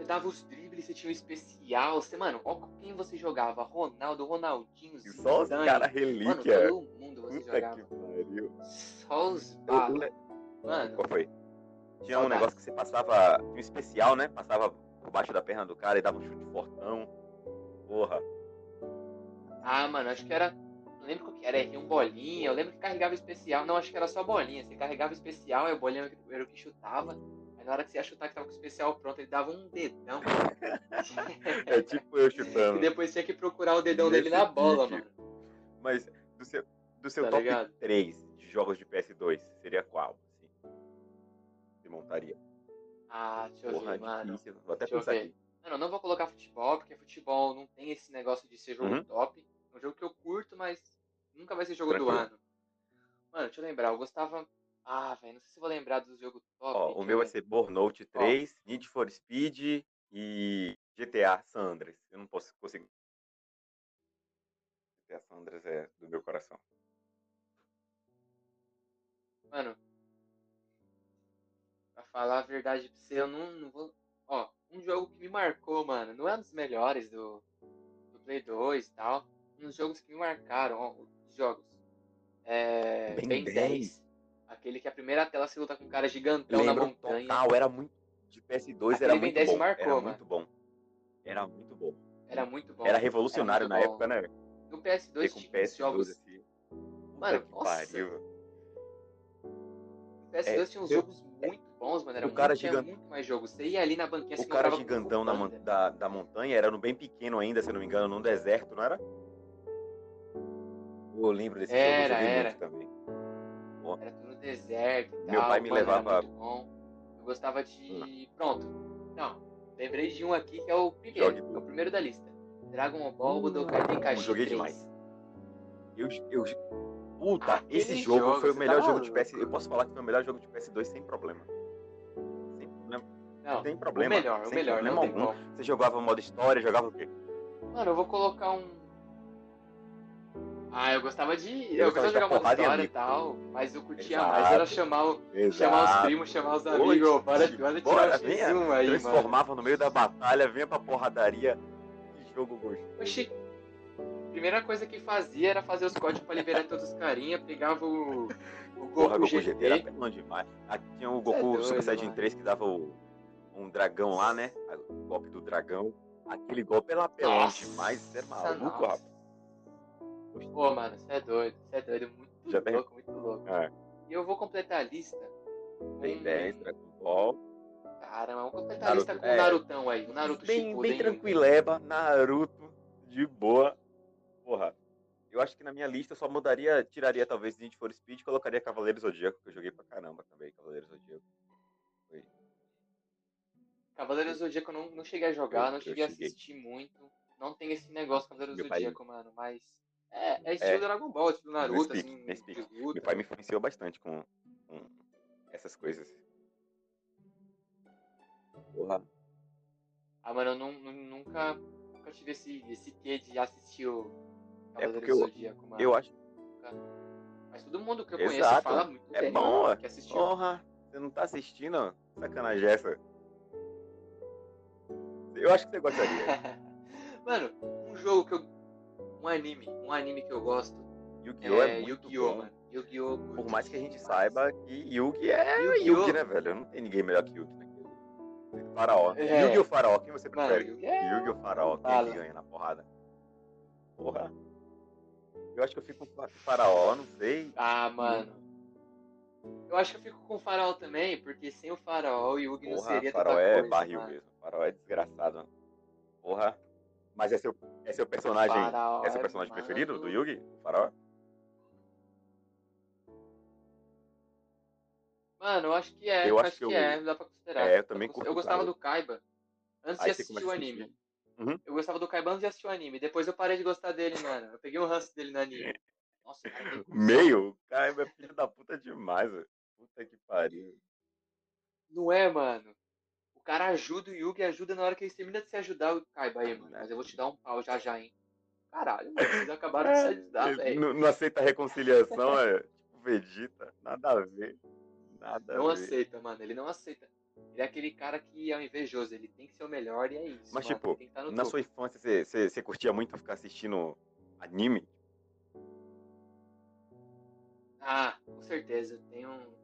dava os dribles, você tinha um especial. Você, mano, quem você jogava? Ronaldo, Ronaldinho, e só os Zidane. caras Mano, relíquia. todo mundo você Puta jogava. que pariu. Só os Mano, Qual foi? Tinha um negócio que você passava, um especial, né? Passava por baixo da perna do cara e dava um chute fortão. Porra. ah, mano, acho que era. Não lembro que era, R1 bolinha. Eu lembro que carregava especial. Não, acho que era só bolinha. Você carregava especial, aí o bolinha era o que chutava. Na hora que você ia chutar que tava com o especial pronto, ele dava um dedão. É tipo eu e chutando. depois tinha que procurar o dedão dele na Nesse bola, mano. Mas do seu, do seu Tá top ligado? 3 de jogos de PS2, seria qual? Assim? Você montaria? Ah, deixa eu Porra, ver, mano. difícil. Vou até Deixa eu pensar aqui. Mano, eu não vou colocar futebol, porque futebol não tem esse negócio de ser jogo Uhum. top. É um jogo que eu curto, mas nunca vai ser jogo do Tranquilo. ano. Mano, deixa eu lembrar, eu gostava. Ah, velho, não sei se vou lembrar dos jogos top. Ó, o eu meu vai ser Burnout 3, Need for Speed e GTA San Andreas. Eu não posso conseguir. GTA San Andreas é do meu coração. Mano, pra falar a verdade pra você, eu não, não vou. Ó, um jogo que me marcou, mano, não é um dos melhores do, do Play 2 e tal. Um dos jogos que me marcaram, ó, os jogos. É. Ben Ben 10. 10. Aquele que a primeira tela se luta com um cara gigantão na Lembro montanha. total, era muito. De PS2 Aquele era muito 10 bom. marcou, era mano. muito bom. Era muito bom. Era muito bom. Era revolucionário Era na bom. época, né? No Ter PS2 com tinha uns PS2 jogos. assim. Mano, que nossa. pariu. No PS2 tinha uns eu- jogos muito bons, mano. Era o cara muito, tinha gigante- muito mais jogos. Você ia ali na banquinha, O cara gigantão na da, da montanha era no bem pequeno ainda, se não me engano, num deserto, não era? Eu lembro desse Era, jogo, eu joguei era. muito também. Era tudo deserto e Meu tal. pai me levava- bom. Eu gostava de. Pronto. Não. Lembrei de um aqui que é o primeiro. Jogue É o primeiro da lista. Dragon Ball Budokai Tenkaichi joguei 3. demais. Eu, eu, puta, Aquele esse jogo jogo, foi o melhor tá jogo de. PS. Eu posso falar que foi o melhor jogo de PS2 sem problema. Sem problema. Não, Sem o problema. melhor, o melhor. problema algum. Você jogava modo história, jogava o quê? Mano, eu vou colocar um. Ah, eu gostava de. Eu Eu, gostava de jogar em história e tal, mas eu curtia Exato. mais era chamar, o, chamar os primos, chamar os amigos. Ô, Bora, bora tirar Bora, o venha, X1 aí, mano. Transformava no meio da batalha, vinha pra porradaria. Que jogo gostoso. Oxi. Primeira coisa que fazia era fazer os códigos pra liberar todos os carinha, pegava o, o Goku, Porra, Goku GT. GT era pelão demais. Aqui tinha o é Goku doido, Super Saiyajin mano. 3 que dava o, um dragão lá, né? O golpe do dragão. Aquele golpe era pelão Nossa, demais. Você é maluco, nossa. Rapaz. Pô, mano, você é doido, você é doido, muito Já louco, muito louco. É, E eu vou completar a lista. tem com- 10, Dragon Ball. Caramba, vamos completar a lista com é. o Narutão aí, o Naruto bem, Shippuden. bem tranquileba, Naruto, de boa. Porra, eu acho que na minha lista eu só mudaria, tiraria talvez Need for Speed e colocaria Cavaleiro Zodíaco, que eu joguei pra caramba também, Cavaleiro Zodíaco. Foi. Cavaleiros Zodíaco eu não, não cheguei a jogar, Eu- não eu cheguei a cheguei. assistir muito. Não tem esse negócio Cavaleiros Meu pai- Zodíaco, mano, mas. É, é estilo É. Dragon Ball, estilo Naruto, pique, assim, nesse pique. Meu pai me influenciou bastante com, com essas coisas. Porra, Ah, mano, eu não, nu- nunca, nunca tive esse, esse quê de assistir o É Cavaleiros porque do eu- Zodíaco, mano. eu acho. Mas todo mundo que eu conheço Exato. fala muito É bem, bom, mano, ó. que assistiu. Porra, você não tá assistindo? Sacanagem essa. Eu acho que você gostaria. mano, um jogo que eu. Um anime, um anime que eu gosto Yu-Gi-Oh! é, é, Yu-Gi-Oh, mano. Yu-Gi-Oh! Por mais que a gente saiba que Yugi é Yu-Gi-Oh! Yugi, né, velho? Não tem ninguém melhor que Yugi naquilo. Faraó. É. Yugi ou Faraó? Quem você prefere? Yugi é- Yugi ou Faraó? Quem é Fala. ganha na porrada? Porra. Eu acho que eu fico com Faraó, não sei. Ah, mano. Eu acho que eu fico com o Faraó também, porque sem o Faraó o Yugi não Porra, seria Faraó tanta é coisa, barril mano. mesmo. Faraó é desgraçado. mano. Porra. Mas é seu, é seu personagem. Faraó É seu é personagem mano. preferido do Yugi? O Faraó? Mano, eu acho que é. Eu acho acho que que, eu- é, dá pra considerar. É, eu também eu, o gostava Kaiba. do Kaiba antes Aí de assistir o anime. assistir. Uhum. Eu gostava do Kaiba antes de assistir o anime. Depois eu parei de gostar dele, mano. Eu peguei um ranço dele no anime. Nossa, cara, cuzão. Meio? O cara é filho da puta demais, velho. Puta que pariu. Não é, mano. O cara ajuda o Yugi, ajuda na hora que ele termina de se ajudar o Kaiba aí, mano. Mas eu vou te dar um pau já já, hein. caralho, mano. Vocês acabaram de se ajudar, velho. Não, não aceita a reconciliação, é tipo Vegeta. Nada a ver. Nada Não a ver. aceita, mano. Ele não aceita. Ele é aquele cara que é um invejoso. Ele tem que ser o melhor e é isso. Mas, mano. tipo, no Na topo. sua infância, você, você, você curtia muito ficar assistindo anime? Ah, com certeza. Eu tenho. um-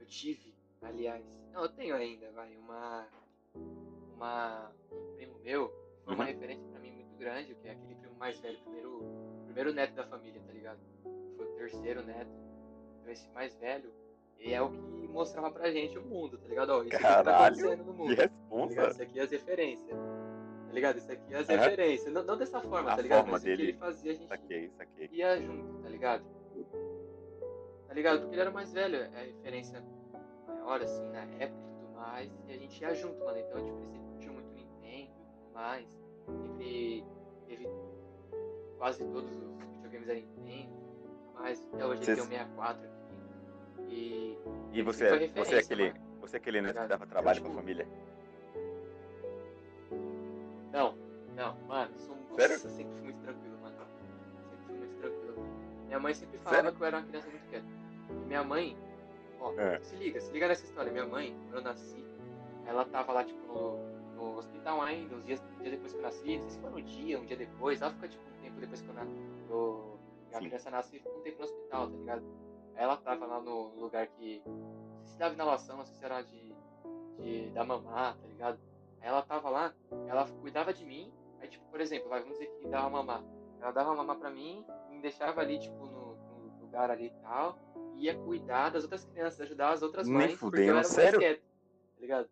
Eu tive, aliás. Não, eu tenho ainda, vai. Uma. Uma. Um primo meu. que Foi uma Uhum. referência pra mim muito grande, que é aquele primo mais velho, primeiro. Primeiro neto da família, tá ligado? Foi o terceiro neto. Então esse mais velho, ele é o que mostrava pra gente o mundo, tá ligado? Ó, isso aqui que tá Caralho, acontecendo no Que mundo. Tá ligado? responsa. Isso aqui é as referências. Tá ligado? Isso aqui é as Aham. referências. Não, não dessa forma, A tá ligado? forma Mas o que dele. ele fazia, a gente Saquei, saquei. ia junto, tá ligado? Tá ligado? Porque ele era o mais velho, é a referência maior, assim, na época e tudo mais. E a gente ia junto, mano. Então, tipo, ele mais. Sempre teve quase todos os videogames da Nintendo mais. Até hoje ele tem o 64 aqui. E. E você, você é aquele, mano. você é aquele neto que dava trabalho Então, pra tipo, família? Não, não, mano, sou Sério? Nossa, sempre fui muito tranquilo, mano. Sempre fui muito tranquilo. Minha mãe sempre falava Sério? que eu era uma criança muito quieta. E minha mãe, ó, É. se liga, se liga nessa história. Minha mãe, quando eu nasci, ela tava lá, tipo, no, no hospital ainda, uns dias, um dia depois que eu nasci, não sei se foi no dia, um dia depois, ela fica, tipo, um tempo depois que eu nasci, a criança nasce e fica um tempo no hospital, tá ligado? Aí ela tava lá no lugar que, não sei se dava inalação, não sei se era de, de da mamar, tá ligado? Aí ela tava lá, ela cuidava de mim, aí, tipo, por exemplo, vai, vamos dizer que dava mamar. Ela dava mamar pra mim, me deixava ali, tipo, no, no lugar ali e tal, e ia cuidar das outras crianças, ajudar as outras Nem mães, porque eu era o mais sério? quieto, tá ligado?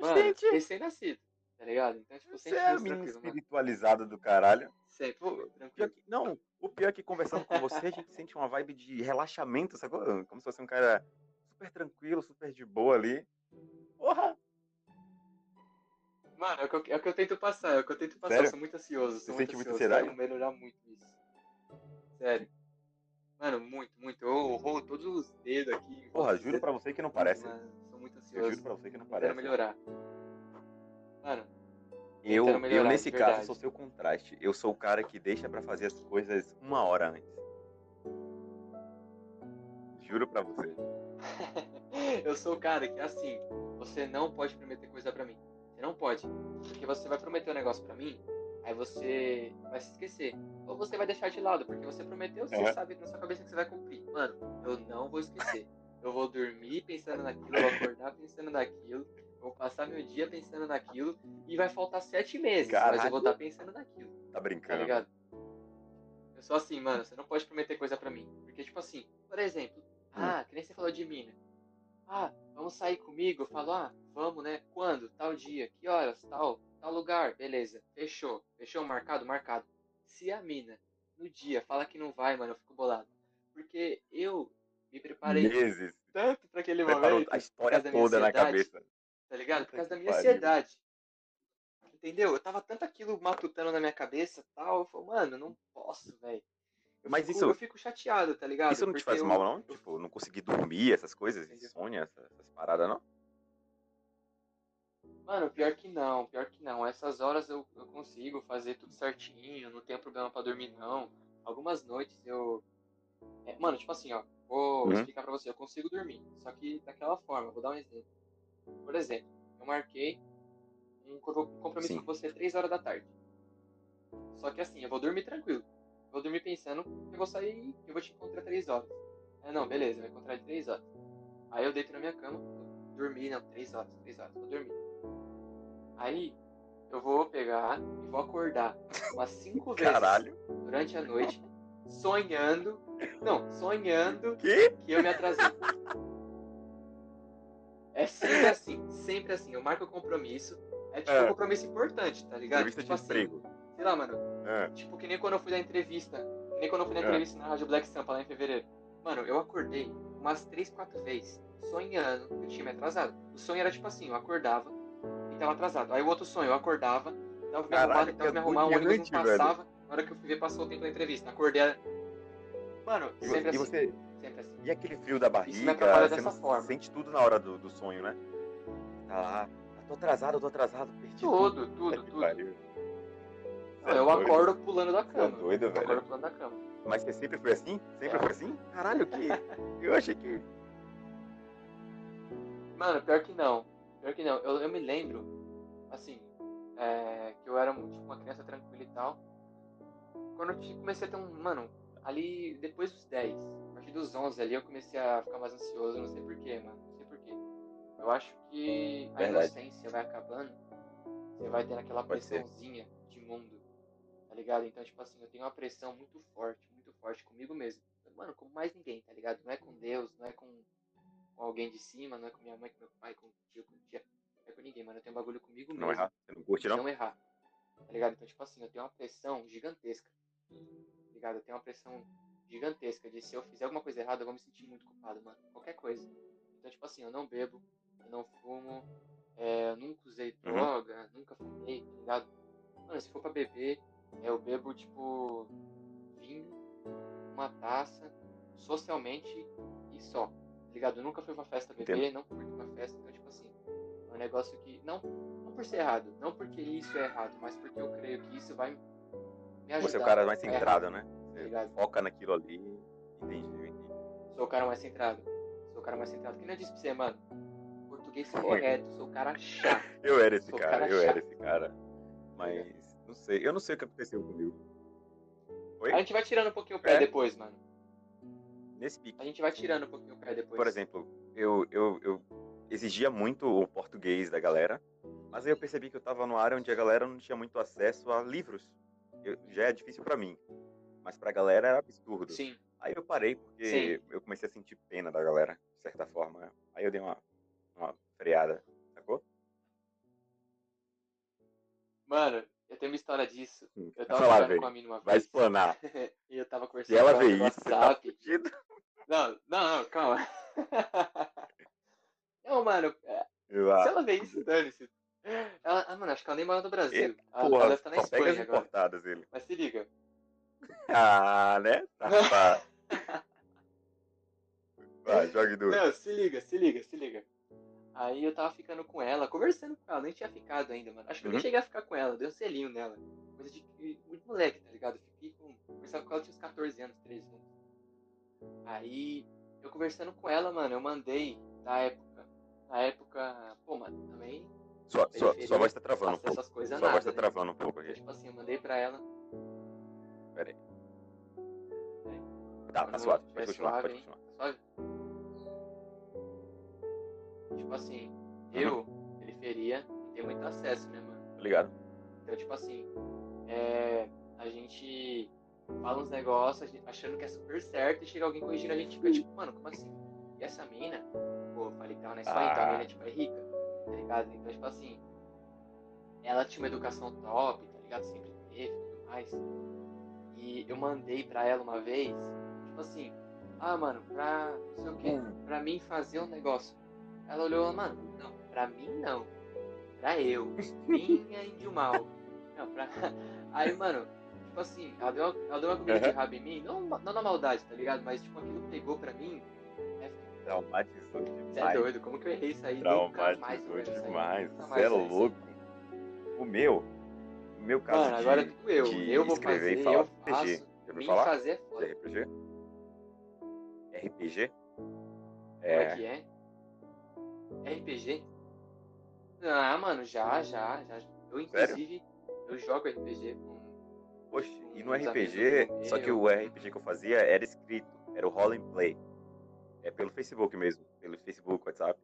Mano, Gente! recém-nascido, tá ligado? Então, tipo, Você é a menina tranquilo, mano. espiritualizada do caralho. Sempre, Pô, tranquilo. que- não, o pior é que conversando com você, a gente sente uma vibe de relaxamento, sacou? Como se fosse um cara super tranquilo, super de boa ali. Porra! Mano, é o, que eu, é o que eu tento passar, é o que eu tento passar. Sério? Eu sou muito ansioso, Você sou muito sente muita ansioso. ansiedade? Quero melhorar muito isso. Sério. Mano, muito, muito. Eu rolo todos os dedos aqui. Porra, juro pra você que não parece. Mano, muito Eu ansioso. juro pra você que não Quero parece. melhorar. Mano, Eu, Tentando eu melhorar, nesse caso, verdade. sou seu contraste. Eu sou o cara que deixa pra fazer as coisas uma hora antes. Juro pra você. eu sou o cara que, assim, você não pode prometer coisa pra mim. Você não pode. Porque você vai prometer um negócio pra mim, aí você vai se esquecer. Ou você vai deixar de lado, porque você prometeu, você Aham. sabe na sua cabeça que você vai cumprir. Mano, eu não vou esquecer. Eu vou dormir pensando naquilo, eu vou acordar pensando naquilo, vou passar meu dia pensando naquilo, e vai faltar sete meses, mas eu Caralho. vou estar pensando naquilo. Tá Tá brincando? ligado? Eu sou assim, mano, você não pode prometer coisa pra mim. Porque, tipo assim, por exemplo, ah, que nem você falou de mina. Ah, vamos sair comigo? Eu falo, ah, vamos, né? Quando? Tal dia, que horas? Tal, tal lugar, beleza. Fechou. Fechou, marcado, marcado. Se a mina, no dia, fala que não vai, mano, eu fico bolado. Porque eu me preparei Meses. tanto pra aquele Preparou momento. a história toda na cabeça. Tá ligado? Por causa da minha ansiedade. Entendeu? Eu tava tanto aquilo matutando na minha cabeça tal. Eu falei, mano, não posso, velho. Mas fico- isso- Eu fico chateado, tá ligado? Isso não te Porque faz eu- mal, não? Tipo, não conseguir dormir, essas coisas, Entendeu? insônia, essas, essas paradas, não? Mano, pior que não, pior que não. Essas horas eu, eu consigo fazer tudo certinho, não tenho problema pra dormir, não. Algumas noites eu. É, mano, tipo assim, ó, vou Uhum. explicar pra você, eu consigo dormir. Só que daquela forma, vou dar um exemplo. Por exemplo, eu marquei um co- compromisso Sim. com você 3 horas da tarde. Só que assim, eu vou dormir tranquilo. Vou dormir pensando que eu vou sair, eu vou te encontrar 3 horas. É, não, beleza, vai encontrar de 3 horas. Aí eu deito na minha cama, vou dormir, não, 3 horas, 3 horas, vou dormir. Aí eu vou pegar e vou acordar umas 5 vezes durante a noite, sonhando. Não, sonhando Que? que eu me atrasei. É sempre assim, sempre assim. Eu marco o compromisso. É tipo É. um compromisso importante, tá ligado? Entrevista de tipo assim, emprego. sei lá, mano. É. Tipo, que nem quando eu fui dar entrevista. Que nem quando eu fui na É. entrevista na Rádio Black Sampa lá em fevereiro. Mano, eu acordei umas 3, 4 vezes, sonhando que eu tinha me atrasado. O sonho era tipo assim, eu acordava e tava atrasado. Aí o outro sonho, eu acordava, tava me Caralho, arrumando, tava me arrumando, o ônibus não agoniante, velho. passava. Na hora que eu fui ver, passou o tempo da entrevista. Acordei. Mano, E, sempre e assim. você. Sempre assim. E aquele frio da barriga, me atrapalha você não forma. sente tudo na hora do, do sonho, né? Tá lá. Ah, tô atrasado, tô atrasado, perdi Tudo, tudo, que tudo. pariu. Não, eu doido. acordo pulando da Você é cama. doido, Eu velho. acordo pulando da cama. Mas você sempre foi assim? Sempre foi assim? Caralho, que. Eu achei que. Mano, pior que não. Pior que não. Eu, eu me lembro, assim, é, que eu era tipo, uma criança tranquila e tal. Quando eu comecei a ter um. Mano, ali depois dos 10, a partir dos 11 ali, eu comecei a ficar mais ansioso. Não sei porquê, mano. Não sei porquê. Eu acho que a Verdade. inocência vai acabando. Você vai tendo aquela Pode ser. pressãozinha de mundo. Tá ligado? Então, tipo assim, eu tenho uma pressão muito forte, muito forte comigo mesmo. Mano, como mais ninguém, tá ligado? Não é com Deus, não é com, com alguém de cima, não é com minha mãe, com meu pai, com tio, com tia. Não é com ninguém, mano. Eu tenho um bagulho comigo Não mesmo. errar. Você não curte, Não não? errar. Tá ligado? Então, tipo assim, eu tenho uma pressão gigantesca. Ligado? Eu tenho uma pressão gigantesca de se eu fizer alguma coisa errada, eu vou me sentir muito culpado, mano. Qualquer coisa. Então, tipo assim, eu não bebo, eu não fumo, é, eu nunca usei Uhum. droga, nunca fumei, tá ligado? Mano, se for pra beber, eu bebo, tipo, vinho, uma taça, socialmente e só. Tá ligado? Eu nunca fui pra festa beber, não curto uma festa, então, tipo assim, é um negócio que. Não, não por ser errado, não porque isso é errado, mas porque eu creio que isso vai ajudar. Você é o cara mais a errar, centrado, né? Tá Você foca naquilo ali. Entendi, entendi. Sou o cara mais centrado. Sou o cara mais centrado. Que nem eu disse pra você, mano. Português correto, sou o cara chato. Eu era esse cara, cara eu era chato. esse cara. Mas não sei, eu não sei o que aconteceu comigo. Oi? A gente vai tirando um pouquinho o pé É. depois, mano. Nesse pique. A gente vai tirando um pouquinho o pé depois. Por exemplo, eu, eu, eu exigia muito o português da galera, mas aí eu percebi que eu tava numa área onde a galera não tinha muito acesso a livros. Eu- já é difícil pra mim, mas pra galera era absurdo. Sim. Aí eu parei porque Sim. eu comecei a sentir pena da galera, de certa forma. Aí eu dei uma, uma freada, sacou? Mano, eu tenho uma história disso. Hum, Eu vai tava falando com a mina uma Vai vez. explanar. e eu tava conversando ela com ela no tá WhatsApp. fudido. Não, não, não, calma. não, mano, é, Eu, se ah, ela vê isso, dane-se. Ela, ah, mano, acho que ela nem mora no Brasil. Ela, ela porra, deve estar na pega as Espanha agora. importadas ele. Mas se liga. Ah, né? Vai, jogue duro. Não, se liga, se liga, se liga. Aí eu tava ficando com ela, conversando com ela, nem tinha ficado ainda, mano. Acho que eu nem Uhum. cheguei a ficar com ela, dei um selinho nela. Coisa de muito moleque, tá ligado? Eu Fiquei com. Conversava com ela, tinha uns 14 anos, 13 anos. Aí, eu conversando com ela, mano, eu mandei na época. Na época, pô, mano, também. Sua, sua, sua voz tá travando um pouco. essas coisas Sua nada, voz tá né? travando um pouco aqui. tipo assim, eu mandei pra ela. Pera aí. Tá, tá suave. Pode continuar, suave, pode hein? continuar. Tá suave? Tipo assim, eu, periferia, não tenho muito acesso, né, mano? Tá ligado? Então, tipo assim, é, a gente fala uns negócios achando que é super certo e chega alguém corrigindo a gente fica tipo, mano, como assim? E essa mina, pô, eu falei que tava na Espanha, então a Ah. mina tipo, é rica, tá ligado? Então, tipo assim, ela tinha uma educação top, tá ligado? Sempre teve e tudo mais. E eu mandei pra ela uma vez, tipo assim, ah, mano, pra não sei o quê, pra mim fazer um negócio. Ela olhou, mano, não, pra mim não. Pra eu. Minha índio mal. Não, pra. Aí, mano, tipo assim, ela deu uma, ela deu uma comida de rabo em mim, não, não na maldade, tá ligado? Mas tipo, aquilo pegou pra mim. É, Traumatizou você é demais. doido, como que eu errei isso aí? Mais Traumatizou aí. demais. Você mais é louco. O meu, o meu caso Mano, agora é de, tudo eu. de Eu vou escrever fazer, e falar eu RPG. faço. Já ouviu Mim falar? fazer é De foda. RPG? RPG? Como é que é? RPG? Ah, mano, já, já, já. Eu, inclusive, eu jogo RPG com. Poxa, e no RPG, só que o RPG que eu fazia era escrito, era o Roll and Play. É pelo Facebook mesmo, pelo Facebook, WhatsApp.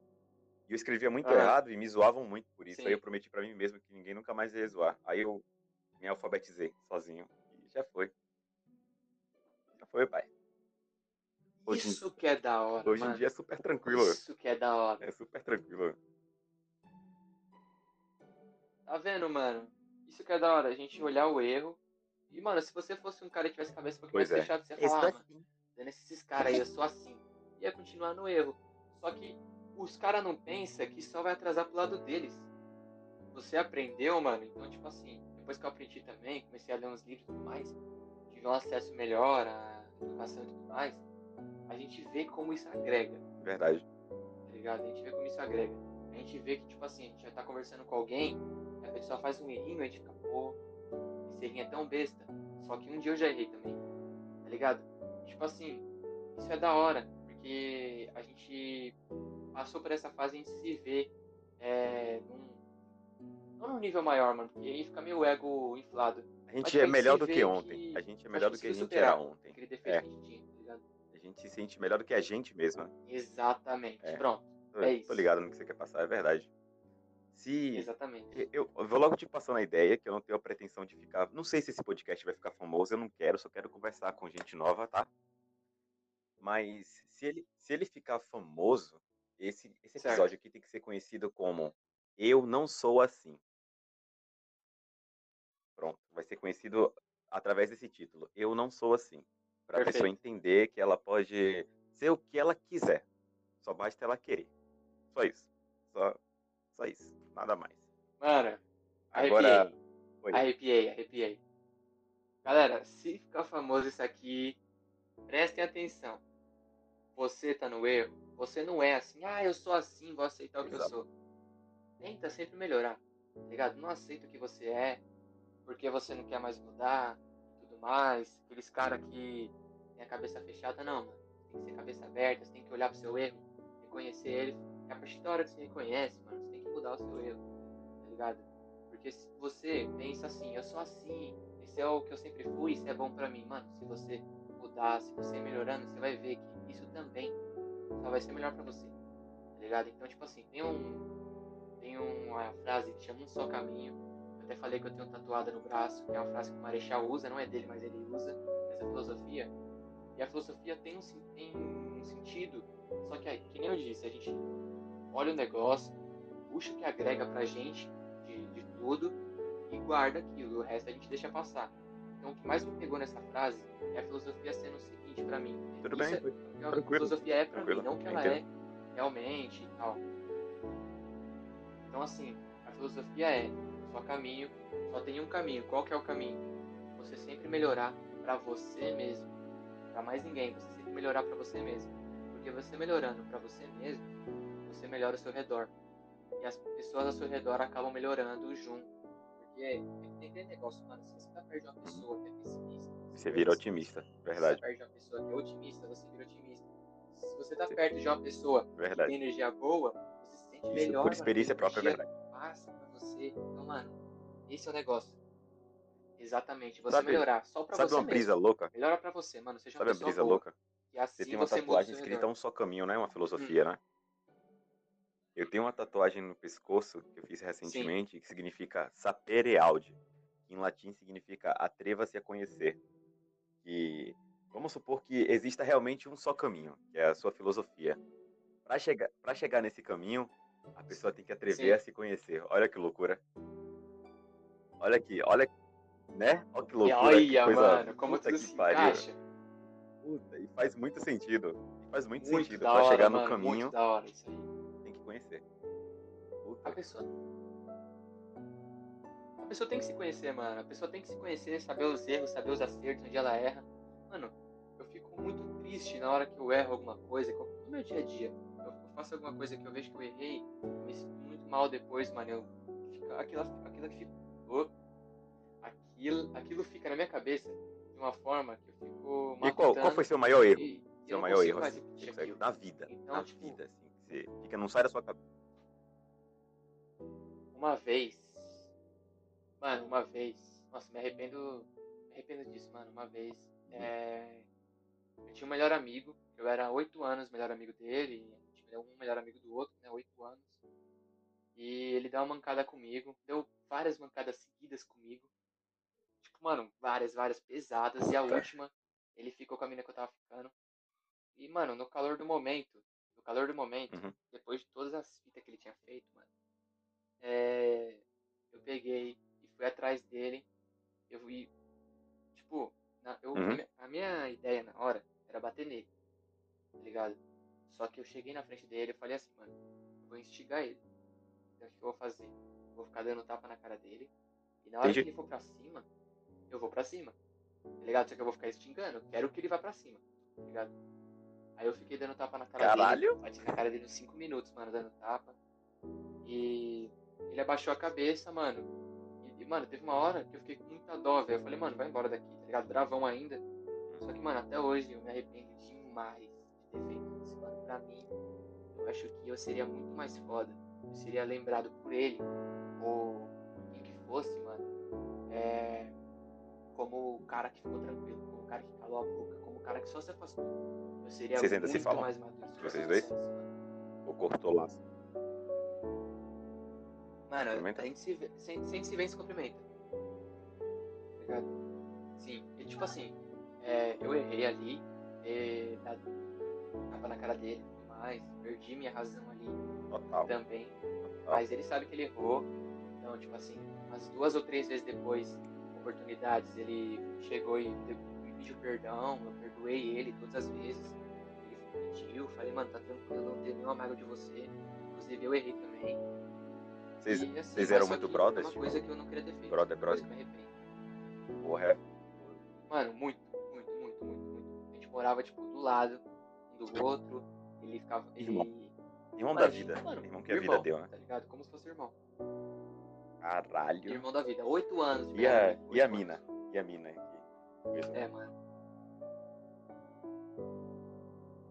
E eu escrevia muito Aham. errado e me zoavam muito por isso. Sim. Aí eu prometi pra mim mesmo que ninguém nunca mais ia zoar. Aí eu me alfabetizei sozinho e já foi. Já foi, pai. Hoje, em- Isso que é da hora, hoje em mano. dia é super tranquilo. Isso que é da hora. É super tranquilo. Tá vendo, mano? Isso que é da hora, a gente olhar o erro. E, mano, se você fosse um cara que tivesse cabeça um pouquinho Pois mais é. fechada, você ia falar, ah, mano, dando esses caras aí, eu sou assim. Ia continuar no erro. Só que os caras não pensam que só vai atrasar pro lado deles. Você aprendeu, mano, então, tipo assim, depois que eu aprendi também, comecei a ler uns livros e tudo mais, tive um acesso melhor à educação e tudo mais, a gente vê como isso agrega Verdade. tá ligado? A gente vê como isso agrega. A gente vê que, tipo assim, a gente já tá conversando com alguém, a pessoa faz um errinho, a gente fica, pô, seria tão besta. Só que um dia eu já errei também. Tá ligado? Tipo assim, isso é da hora. Porque a gente passou por essa fase, a gente se vê é, num, não num nível maior, mano. Porque aí fica meio ego inflado. A gente é melhor do que ontem. Que a gente é melhor do que a gente era ontem. Aquele defeito é. que a gente tinha, tá ligado? A gente se sente melhor do que a gente mesmo. Exatamente. É. Pronto. É isso. Tô ligado no que você quer passar, é verdade. Se Exatamente. Eu, eu, vou logo te passando a ideia, que eu não tenho a pretensão de ficar. Não sei se esse podcast vai ficar famoso, eu não quero, só quero conversar com gente nova, tá? Mas se ele, se ele ficar famoso, esse, esse episódio certo. aqui tem que ser conhecido como Eu Não Sou Assim. Pronto, vai ser conhecido através desse título. Eu Não Sou Assim. Para a pessoa entender que ela pode ser o que ela quiser. Só basta ela querer. Só isso. Só, só isso. Nada mais. Mano, Agora... arrepiei. Arrepiei, arrepiei. Galera, se ficar famoso isso aqui, prestem atenção. Você tá no erro. Você não é assim, ah, eu sou assim, vou aceitar o que Exato. eu sou. Tenta sempre melhorar, tá ligado? Não aceita o que você é, porque você não quer mais mudar, tudo mais. Aqueles caras que tem a cabeça fechada, não, mano. Tem que ser cabeça aberta, você tem que olhar pro seu erro, reconhecer ele. É a partir da hora que você reconhece, mano, você tem que mudar o seu erro, tá ligado? Porque se você pensa assim, eu sou assim, esse é o que eu sempre fui, isso é bom pra mim, mano, se você mudar, se você ir melhorando, você vai ver que isso também só vai ser melhor pra você, tá ligado? Então, tipo assim, tem um. Tem uma frase que chama um só caminho. Eu até falei que eu tenho tatuada no braço, que é uma frase que o Marechal usa, não é dele, mas ele usa essa filosofia. E a filosofia tem um, tem um sentido, só que, que nem eu disse, a gente olha o negócio, puxa o que agrega pra gente de, de tudo e guarda aquilo, o resto a gente deixa passar. Então, o que mais me pegou nessa frase é a filosofia sendo o seguinte para mim. Tudo bem, é, a filosofia é para mim, não que ela é realmente e tal. Então, assim, a filosofia é só caminho, só tem um caminho. Qual que é o caminho? Você sempre melhorar para você mesmo para mais ninguém, você sempre melhorar para você mesmo. Porque você melhorando para você mesmo, você melhora o seu redor. E as pessoas ao seu redor acabam melhorando junto. Porque tem aquele negócio, mano, se você tá perto de uma pessoa que é pessimista, você vira otimista, verdade. Se você tá perto de uma pessoa que é otimista, você vira otimista. Se você tá perto de uma pessoa verdade. que tem energia boa, você se sente Isso melhor. Por experiência mano, própria, verdade. Passa pra você. Então, mano, esse é o negócio. Exatamente, você sabe, melhorar só pra sabe você. Sabe uma brisa louca? Melhora pra você, mano. Seja sabe uma brisa boa, louca? E assim você tem uma você tatuagem escrita um só caminho, né? Uma filosofia, hum. né? Eu tenho uma tatuagem no pescoço que eu fiz recentemente Sim. que significa sapere aude. Que em latim significa atreva-se a conhecer. Que vamos supor que exista realmente um só caminho, que é a sua filosofia. Para chegar, para chegar nesse caminho, a pessoa tem que atrever Sim. a se conhecer. Olha que loucura. Olha aqui, olha né? Olha que loucura. Olha, que coisa, mano, como tudo se pariu. encaixa. Puta, e faz muito sentido. E faz muito, muito sentido. Pra chegar no mano, caminho. Muito da hora isso aí. Conhecer. Puta. A pessoa. A pessoa tem que se conhecer, mano. A pessoa tem que se conhecer, saber os erros, saber os acertos, onde ela erra. Mano, eu fico muito triste na hora que eu erro alguma coisa, no meu dia a dia. Eu faço alguma coisa que eu vejo que eu errei, eu me sinto muito mal depois, mano. Eu, aquilo, aquilo que ficou aquilo, aquilo fica na minha cabeça de uma forma que eu fico. E qual, qual foi seu maior erro? E, seu maior erro assim, na vida. Então, na tipo, vida, assim. Você fica, não sai da sua cabeça. Uma vez. Mano, uma vez. Nossa, me arrependo. Me arrependo disso, mano. Uma vez. Uhum. É, eu tinha um melhor amigo. Eu era oito anos melhor amigo dele. A gente era um melhor amigo do outro, né? Oito anos. E ele deu uma mancada comigo. Deu várias mancadas seguidas comigo mano, várias, várias pesadas. E a última, ele ficou com a mina que eu tava ficando. E, mano, no calor do momento, calor do momento, uhum. depois de todas as fitas que ele tinha feito, mano, é, eu peguei e fui atrás dele. Eu fui, tipo, na, eu, uhum. a minha ideia na hora era bater nele, tá ligado? Só que eu cheguei na frente dele e falei assim, mano, eu vou instigar ele. Então o que eu vou fazer? Eu vou ficar dando tapa na cara dele. E na hora Entendi. que ele for pra cima, eu vou pra cima. Tá ligado? Só que eu vou ficar extingando. Eu quero que ele vá pra cima. Tá ligado? Aí eu fiquei dando tapa na cara Caralho. dele. Bati na cara dele uns 5 minutos, mano, dando tapa. E ele abaixou a cabeça, mano. E E, mano, teve uma hora que eu fiquei com muita dó, velho. Eu falei, mano, vai embora daqui, tá ligado? Bravão ainda. Só que, mano, até hoje eu me arrependo demais de ter feito isso, mano. Pra mim, eu acho que eu seria muito mais foda. Eu seria lembrado por ele, ou quem que fosse, mano. É, como o cara que ficou tranquilo, o cara que calou a boca, como o cara que só se afastou. Eu seria Vocês ainda se falam? mais maduro. Vocês dois? Ou cortou lá? Mano, a gente se vê, sem, sem se ver, se cumprimenta. Tá ligado? Sim, e tipo assim, é, eu errei ali, é, tapa na cara dele mais, perdi minha razão ali Total. também, total. mas ele sabe que ele errou, então, tipo assim, umas duas ou três vezes depois, oportunidades, ele chegou e pediu perdão, eu perdoei ele todas as vezes, ele pediu, falei, mano, tá tranquilo, não tenho nenhuma mágoa de você, inclusive eu errei também. Vocês, E, assim, vocês eram muito brothers? Uma tipo? coisa que eu não queria ter feito. Brother, brother. que me arrependo. Porra. Mano, muito, muito, muito, muito, muito. A gente morava, tipo, do lado um do outro. Ele ficava. Ele... Irmão. Irmão da vida. mano, Irmão que a vida irmão, deu, né? Tá ligado? Como se fosse irmão. Caralho. Irmão da vida. Oito anos. de E a, melhor, e a mina? E a mina? É, mano.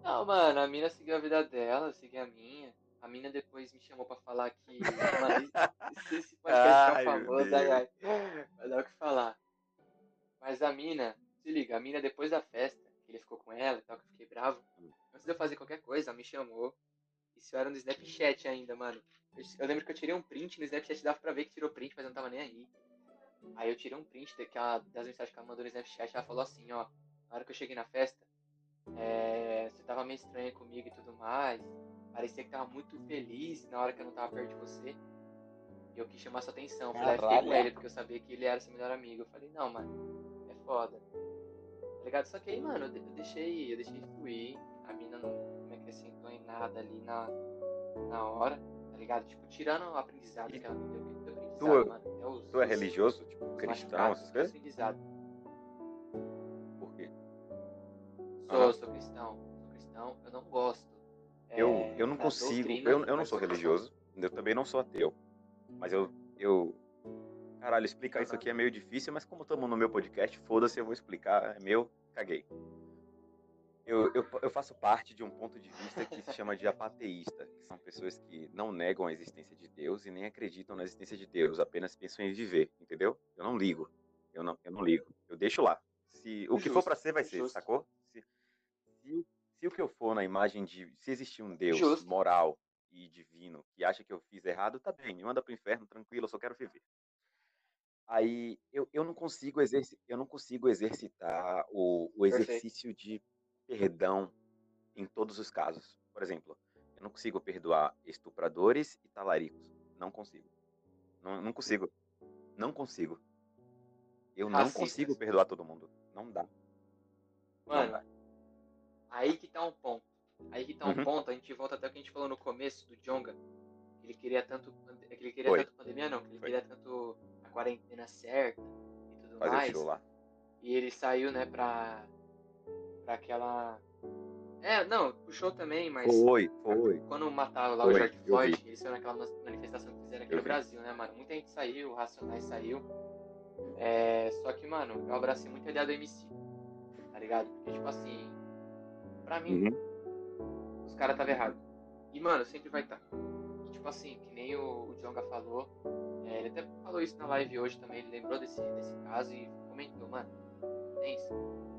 Não, mano, a mina seguiu a vida dela, eu segui a minha. A mina depois me chamou pra falar que. Mano, esse, esse podcast Ai, fica meu famoso, ai, ai. Vai dar o que falar. Mas a mina, se liga, a mina depois da festa, que ele ficou com ela e tal, que eu fiquei bravo, antes de eu fazer qualquer coisa, ela me chamou. Isso era no Snapchat ainda, mano. Eu, eu lembro que eu tirei um print no Snapchat, dava pra ver que tirou print, mas eu não tava nem aí. Aí eu tirei um print daquela, das mensagens que ela mandou no Snapchat, ela falou assim, ó, na hora que eu cheguei na festa, é, você tava meio estranha comigo e tudo mais. Parecia que tava muito feliz na hora que eu não tava perto de você. E eu quis chamar sua atenção. Falei, ah, fiquei com ele, porque eu sabia que ele era seu melhor amigo. Eu falei, não, mano, é foda. Tá ligado? Só que aí, mano, eu de- eu deixei, eu deixei fluir. A mina não me acrescentou em nada ali na, na hora, tá ligado? Tipo, tirando o aprendizado que ela me deu, Tu-. Até os, Tu é os- religioso? Tipo, os cristão, machucados, essas que coisas? Aprendizado. Por quê? Sou, Aham. sou cristão. Sou cristão, eu não gosto. Eu, é, eu não consigo. doutrina, Eu, eu não sou cristão. religioso. Eu também não sou ateu. Mas eu. eu caralho, explicar isso aqui é meio difícil, mas como estamos no meu podcast, foda-se, eu vou explicar. É meu, caguei. Eu, eu, eu faço parte de um ponto de vista que se chama de apateísta, que são pessoas que não negam a existência de Deus e nem acreditam na existência de Deus, apenas pensam em viver, entendeu? Eu não ligo. Eu não, eu não ligo. Eu deixo lá. Se o que for pra ser, vai ser, justo. sacou? Se, se, se o que eu for na imagem de. Se existir um Deus Justo. moral e divino que acha que eu fiz errado, tá bem, me manda pro inferno, tranquilo, eu só quero viver. Aí eu, eu não consigo exerci, eu não consigo exercitar o, o Perfeito. exercício de perdão em todos os casos. Por exemplo, eu não consigo perdoar estupradores e talaricos. Não consigo. Não, não consigo. Não consigo. Eu não Racistas. consigo perdoar todo mundo. Não dá. Não Mano, dá. aí que tá um ponto. Aí que tá um Uhum. ponto, a gente volta até o que a gente falou no começo do Jonga. Que ele queria tanto. Que ele queria Foi. tanto pandemia, não, que ele Foi. queria tanto a quarentena certa e tudo Fazer o mais. lá. E ele saiu, né, pra. Pra aquela. É, não, puxou também, mas. Foi, foi. Quando mataram lá Foi, o George Floyd, eles foram naquela manifestação que fizeram aqui Eu no vi. Brasil, né, mano? Muita gente saiu, o Racionais saiu. É, só que, mano, eu abracei muito a ideia do MC. Tá ligado? Porque, tipo assim, pra mim, Uhum. os caras tava errado. E, mano, sempre vai estar. E, tipo assim, que nem o, o Jonga falou, é, ele até falou isso na live hoje também, ele lembrou desse, desse caso e comentou, mano, é que o preto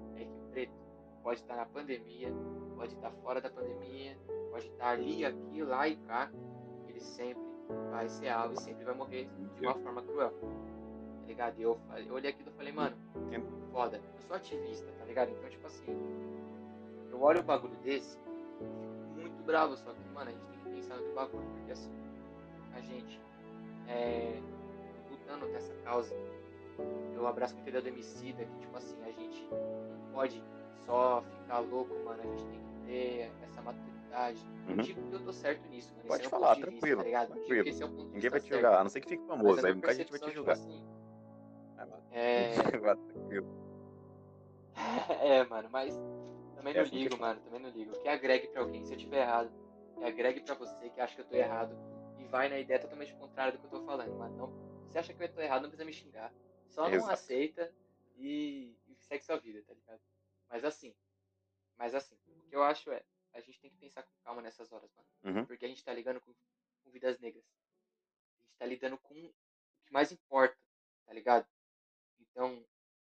pode estar na pandemia, pode estar fora da pandemia, pode estar ali, aqui, lá e cá, ele sempre vai ser alvo e sempre vai morrer de uma forma cruel. Tá ligado? E eu, eu olhei aquilo e falei, mano, foda, eu sou ativista, tá ligado? Então, tipo assim, eu olho um bagulho desse, muito bravo, só que, mano, a gente tem que pensar no bagulho, porque assim, a gente é, lutando nessa causa, eu abraço muito a ideia do homicida, que tipo assim, a gente não pode só ficar louco, mano, a gente tem que ter essa maturidade. Não Uhum. digo que eu tô certo nisso, mano. Pode esse é um falar, ponto de vista, tranquilo, tá? Não tranquilo. que esse é Ninguém vai te certo, julgar, a não ser que fique famoso, a aí muita gente vai te percepção, julgar. Tipo assim, mano. é, tranquilo. é, mano, mas também É não assim que ligo, fala. mano, também não ligo. Que agregue pra alguém, se eu tiver errado, que agregue pra você que acha que eu tô errado e vai na ideia totalmente contrária do que eu tô falando, mas não você acha que eu tô errado, não precisa me xingar. Só não Exato. aceita e, e segue sua vida, tá ligado? Mas assim, mas assim, o que eu acho é, a gente tem que pensar com calma nessas horas, mano. Uhum. Porque a gente tá ligando com, com vidas negras. A gente tá lidando com o que mais importa, tá ligado? Então,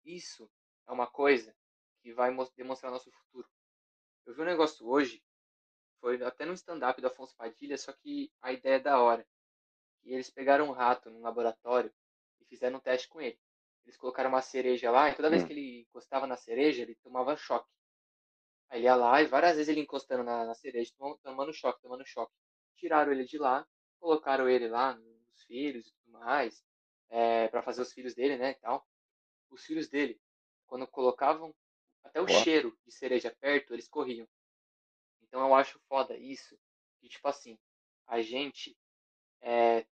isso é uma coisa que vai demonstrar nosso futuro. Eu vi um negócio hoje, foi até no stand-up do Afonso Padilha, só que a ideia é da hora. E eles pegaram um rato num laboratório e fizeram um teste com ele. Eles colocaram uma cereja lá e toda vez Hum. que ele encostava na cereja, ele tomava choque. Aí ele ia lá e várias vezes ele encostando na, na cereja, tomando, tomando choque, tomando choque. Tiraram ele de lá, colocaram ele lá nos filhos e tudo mais, é, para fazer os filhos dele, né, e tal. Os filhos dele, quando colocavam até o cheiro de cereja perto, eles corriam. Então eu acho foda isso, que tipo assim, a gente é,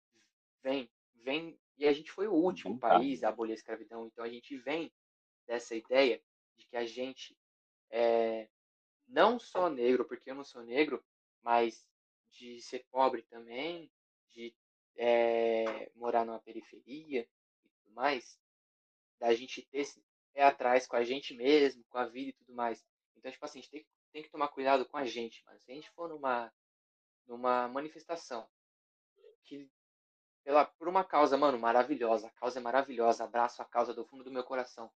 vem, vem, e a gente foi o último Vem, tá. país a abolir a escravidão, então a gente vem dessa ideia de que a gente é não só negro, porque eu não sou negro, mas de ser pobre também, de é, morar numa periferia e tudo mais, da gente ter esse pé atrás com a gente mesmo, com a vida e tudo mais. Então, tipo assim, a gente tem, que- tem que tomar cuidado com a gente, mano. Se a gente for numa, numa manifestação que pela, por uma causa, mano, maravilhosa, a causa é maravilhosa, abraço a causa do fundo do meu coração.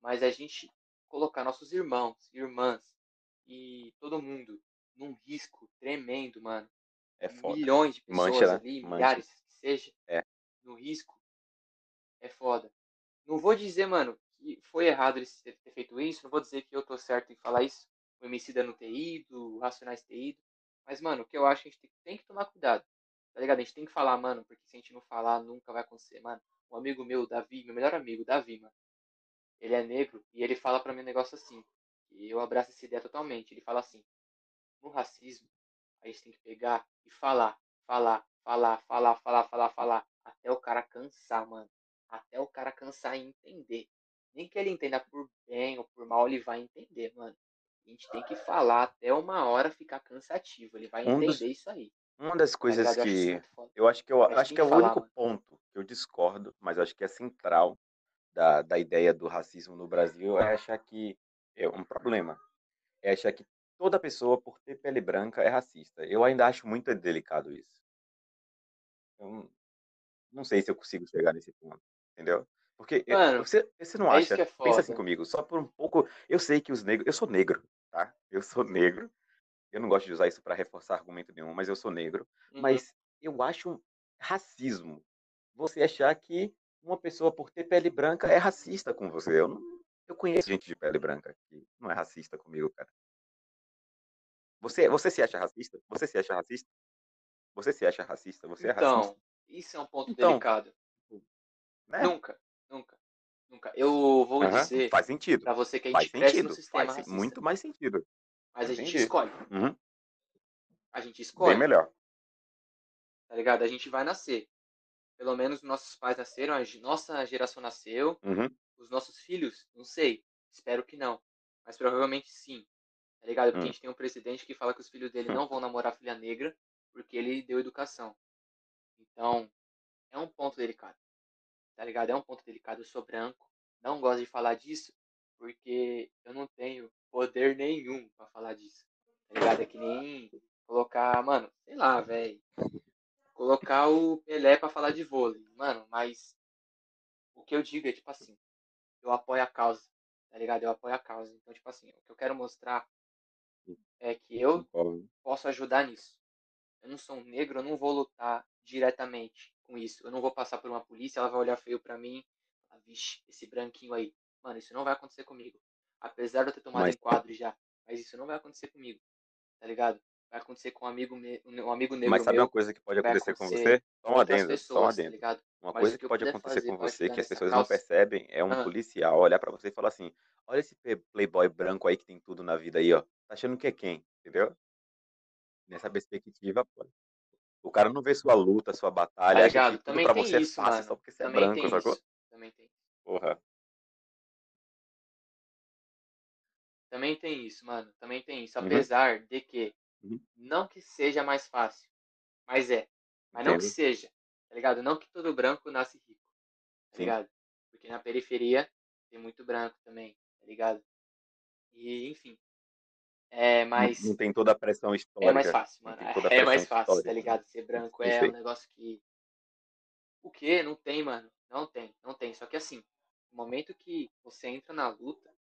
Mas a gente colocar nossos irmãos, irmãs e todo mundo num risco tremendo, mano. É foda. Milhões de pessoas Mancha, né? ali, Mancha. milhares que seja, É. no risco, é foda. Não vou dizer, mano, que foi errado eles ter feito isso, não vou dizer que eu tô certo em falar isso, o Emicida não ter ido, o Racionais ter ido, mas, mano, o que eu acho que a gente tem que tomar cuidado, tá ligado? A gente tem que falar, mano, porque se a gente não falar, nunca vai acontecer, mano. Um amigo meu, Davi, meu melhor amigo, Davi, mano, ele é negro e ele fala pra mim um negócio assim, e eu abraço essa ideia totalmente, ele fala assim, no racismo, a gente tem que pegar e falar, falar, falar, falar, falar, falar, falar, até o cara cansar, mano. Até o cara cansar e entender. Nem que ele entenda por bem ou por mal, ele vai entender, mano. A gente tem que falar até uma hora ficar cansativo. Ele vai Um entender dos- isso aí. Uma das coisas ligado? Eu acho que eu acho que eu acho que é que o falar, único ponto que eu discordo, mas acho que é central da, da ideia do racismo no Brasil é achar que é um problema. É achar que toda pessoa por ter pele branca é racista. Eu ainda acho muito delicado isso. Eu não- sei se eu consigo chegar nesse ponto, entendeu? Porque eu- Mano, você, você não é acha, que é pensa assim comigo, só por um pouco, eu sei que os negros, eu sou negro, tá? Eu sou negro. Eu não gosto de usar isso para reforçar argumento nenhum, mas eu sou negro. Uhum. Mas eu acho racismo você achar que uma pessoa por ter pele branca é racista com você. Eu, não, eu conheço gente de pele branca que não é racista comigo, cara. Você, você se acha racista? Você se acha racista? Você se acha racista? Você é Então, racista? isso é um ponto Então, delicado. né? Nunca, nunca, nunca. Eu vou Aham, dizer Faz sentido. pra você que a Faz gente no sentido. sistema Faz muito mais sentido. Mas a gente Entendi. escolhe. Uhum, A gente Bem escolhe. melhor. tá ligado? A gente vai nascer. Pelo menos nossos pais nasceram, a nossa geração nasceu, Uhum, os nossos filhos, não sei, espero que não, mas provavelmente sim, tá ligado? Porque Hum. a gente tem um presidente que fala que os filhos dele não vão namorar filha negra porque ele deu educação. Então, é um ponto delicado, tá ligado? É um ponto delicado. Eu sou branco, não gosto de falar disso porque eu não tenho poder nenhum pra falar disso, tá ligado? É que nem colocar, mano, sei lá, velho colocar o Pelé pra falar de vôlei. Mano, mas o que eu digo é, tipo assim, eu apoio a causa, tá ligado? Eu apoio a causa. Então, tipo assim, o que eu quero mostrar é que eu posso ajudar nisso. Eu não sou um negro, eu não vou lutar diretamente com isso. Eu não vou passar por uma polícia, ela vai olhar feio pra mim, vixe, esse branquinho aí. Mano, isso não vai acontecer comigo. Apesar de eu ter tomado Mas- enquadro já. Mas isso não vai acontecer comigo, tá ligado? Vai acontecer com um amigo, me- um amigo negro Mas sabe meu, uma coisa que pode vai acontecer com acontecer você? Só um outras adendo, só um pessoas, tá adendo. Uma Mas coisa que pode acontecer fazer com você que as pessoas não causa. percebem é um Ah. policial olhar pra você e falar assim: olha esse playboy branco aí que tem tudo na vida aí, ó. Tá achando que é quem? Entendeu? Nessa perspectiva, pô. O cara não vê sua luta, sua Tá batalha, acha que tudo Também pra você é isso, fácil só mano. porque você é Também branco, tem sacou? isso. Também tem. Porra. Também tem isso, mano. Também tem isso. Uhum. Apesar de que, Uhum. não que seja mais fácil, mas é. Mas não que seja, tá ligado? Não que todo branco nasce rico. tá ligado? Porque na periferia tem muito branco também, tá ligado? E, enfim. É mais. Não, não tem toda a pressão histórica. É mais fácil, mano. É mais fácil, tá ligado? Ser branco é um negócio que. O quê? Não tem, mano. Não tem, não tem. Só que assim, no momento que você entra na luta,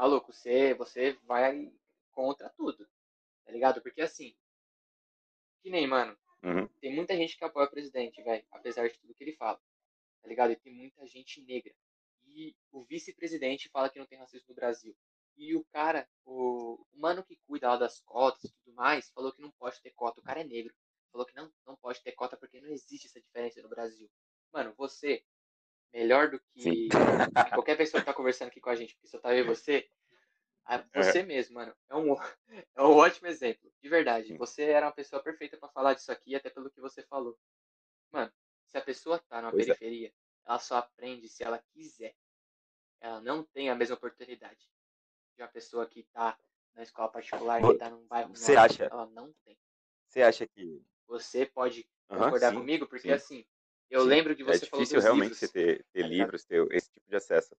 maluco, você, você vai contra tudo. Tá ligado? Porque assim. Que nem, mano. Uhum. Tem muita gente que apoia o presidente, velho. Apesar de tudo que ele fala. Tá ligado? E tem muita gente negra. E o vice-presidente fala que não tem racismo no Brasil. E o cara, o, o mano que cuida lá das cotas e tudo mais, falou que não pode ter cota. O cara é negro. Falou que não, não pode ter cota porque não existe essa diferença no Brasil. Mano, você, melhor do que qualquer pessoa que tá conversando aqui com a gente, porque só tá eu e você, você é. mesmo, mano, é um, é um ótimo exemplo. De verdade. Você era uma pessoa perfeita para falar disso aqui, até pelo que você falou. Mano, se a pessoa tá na pois é. periferia, é. ela só aprende se ela quiser. Ela não tem a mesma oportunidade de uma pessoa que tá na escola particular, que tá num bairro Você acha? Ela não tem. Você acha que. Você pode concordar sim, comigo? Porque sim. assim, eu sim. lembro de você É difícil realmente você ter, ter tá livros, ter esse tipo de acesso.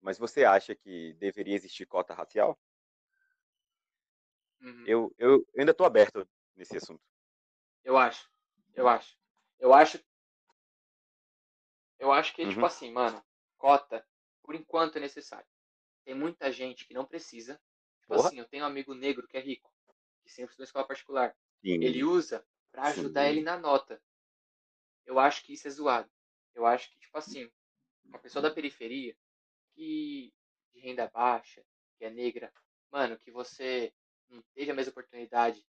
Mas você acha que deveria existir cota racial? Uhum. Eu, eu, eu ainda estou aberto nesse assunto. Eu acho. Eu acho. Eu acho. Eu acho que, tipo uhum. tipo assim, mano, cota, por enquanto é necessário. Tem muita gente que não precisa. Tipo Porra. assim, eu tenho um amigo negro que é rico, que sempre estudou em escola particular. Sim. Ele usa para ajudar Sim. ele na nota. Eu acho que isso é zoado. Eu acho que, tipo assim, uma pessoa da periferia, que de renda baixa, que é negra, mano, que você não teve a mesma oportunidade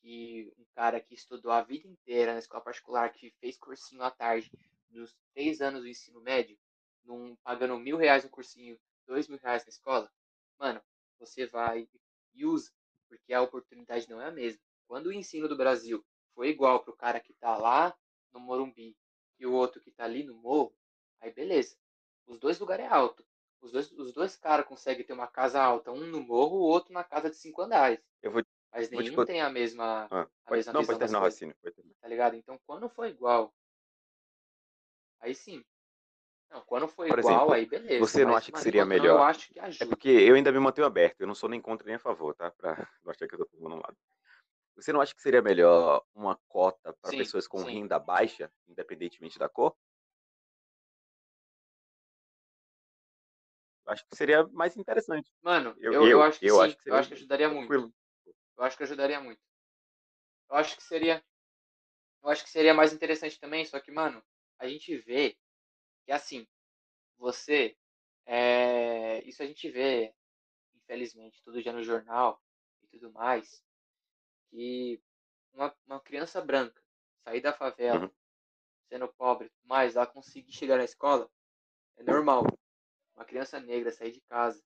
que um cara que estudou a vida inteira na escola particular, que fez cursinho à tarde, nos três anos do ensino médio, num, pagando mil reais no cursinho, dois mil reais na escola, mano, você vai e usa, porque a oportunidade não é a mesma. Quando o ensino do Brasil foi igual pro cara que tá lá no Morumbi e o outro que tá ali no morro, aí beleza. Os dois lugares é alto. Os dois, os dois caras conseguem ter uma casa alta, um no morro, o outro na casa de cinco andares. Eu vou, Mas nenhum vou te... tem a mesma, ah, a mesma não, visão terminar o raciocínio. Tá ligado? Então, quando foi igual, aí sim. Não, quando foi Por igual, exemplo, aí beleza. Você não acha que seria melhor? eu acho que é ajuda. É porque eu ainda me mantenho aberto. Eu não sou nem contra nem a favor, tá? Pra não achar que eu tô tomando um lado. Você não acha que seria melhor uma cota para pessoas com sim. renda baixa, independentemente da cor? acho que seria mais interessante. Mano, eu, eu, eu acho que eu sim. Acho que eu acho que ajudaria tranquilo. muito. Eu acho que ajudaria muito. Eu acho que seria. Eu acho que seria mais interessante também, só que, mano, a gente vê que assim, você. É, isso a gente vê, infelizmente, todo dia no jornal e tudo mais, que uma, uma criança branca sair da favela, uhum. sendo pobre, mas ela conseguir chegar na escola, é normal. Uma criança negra sair de casa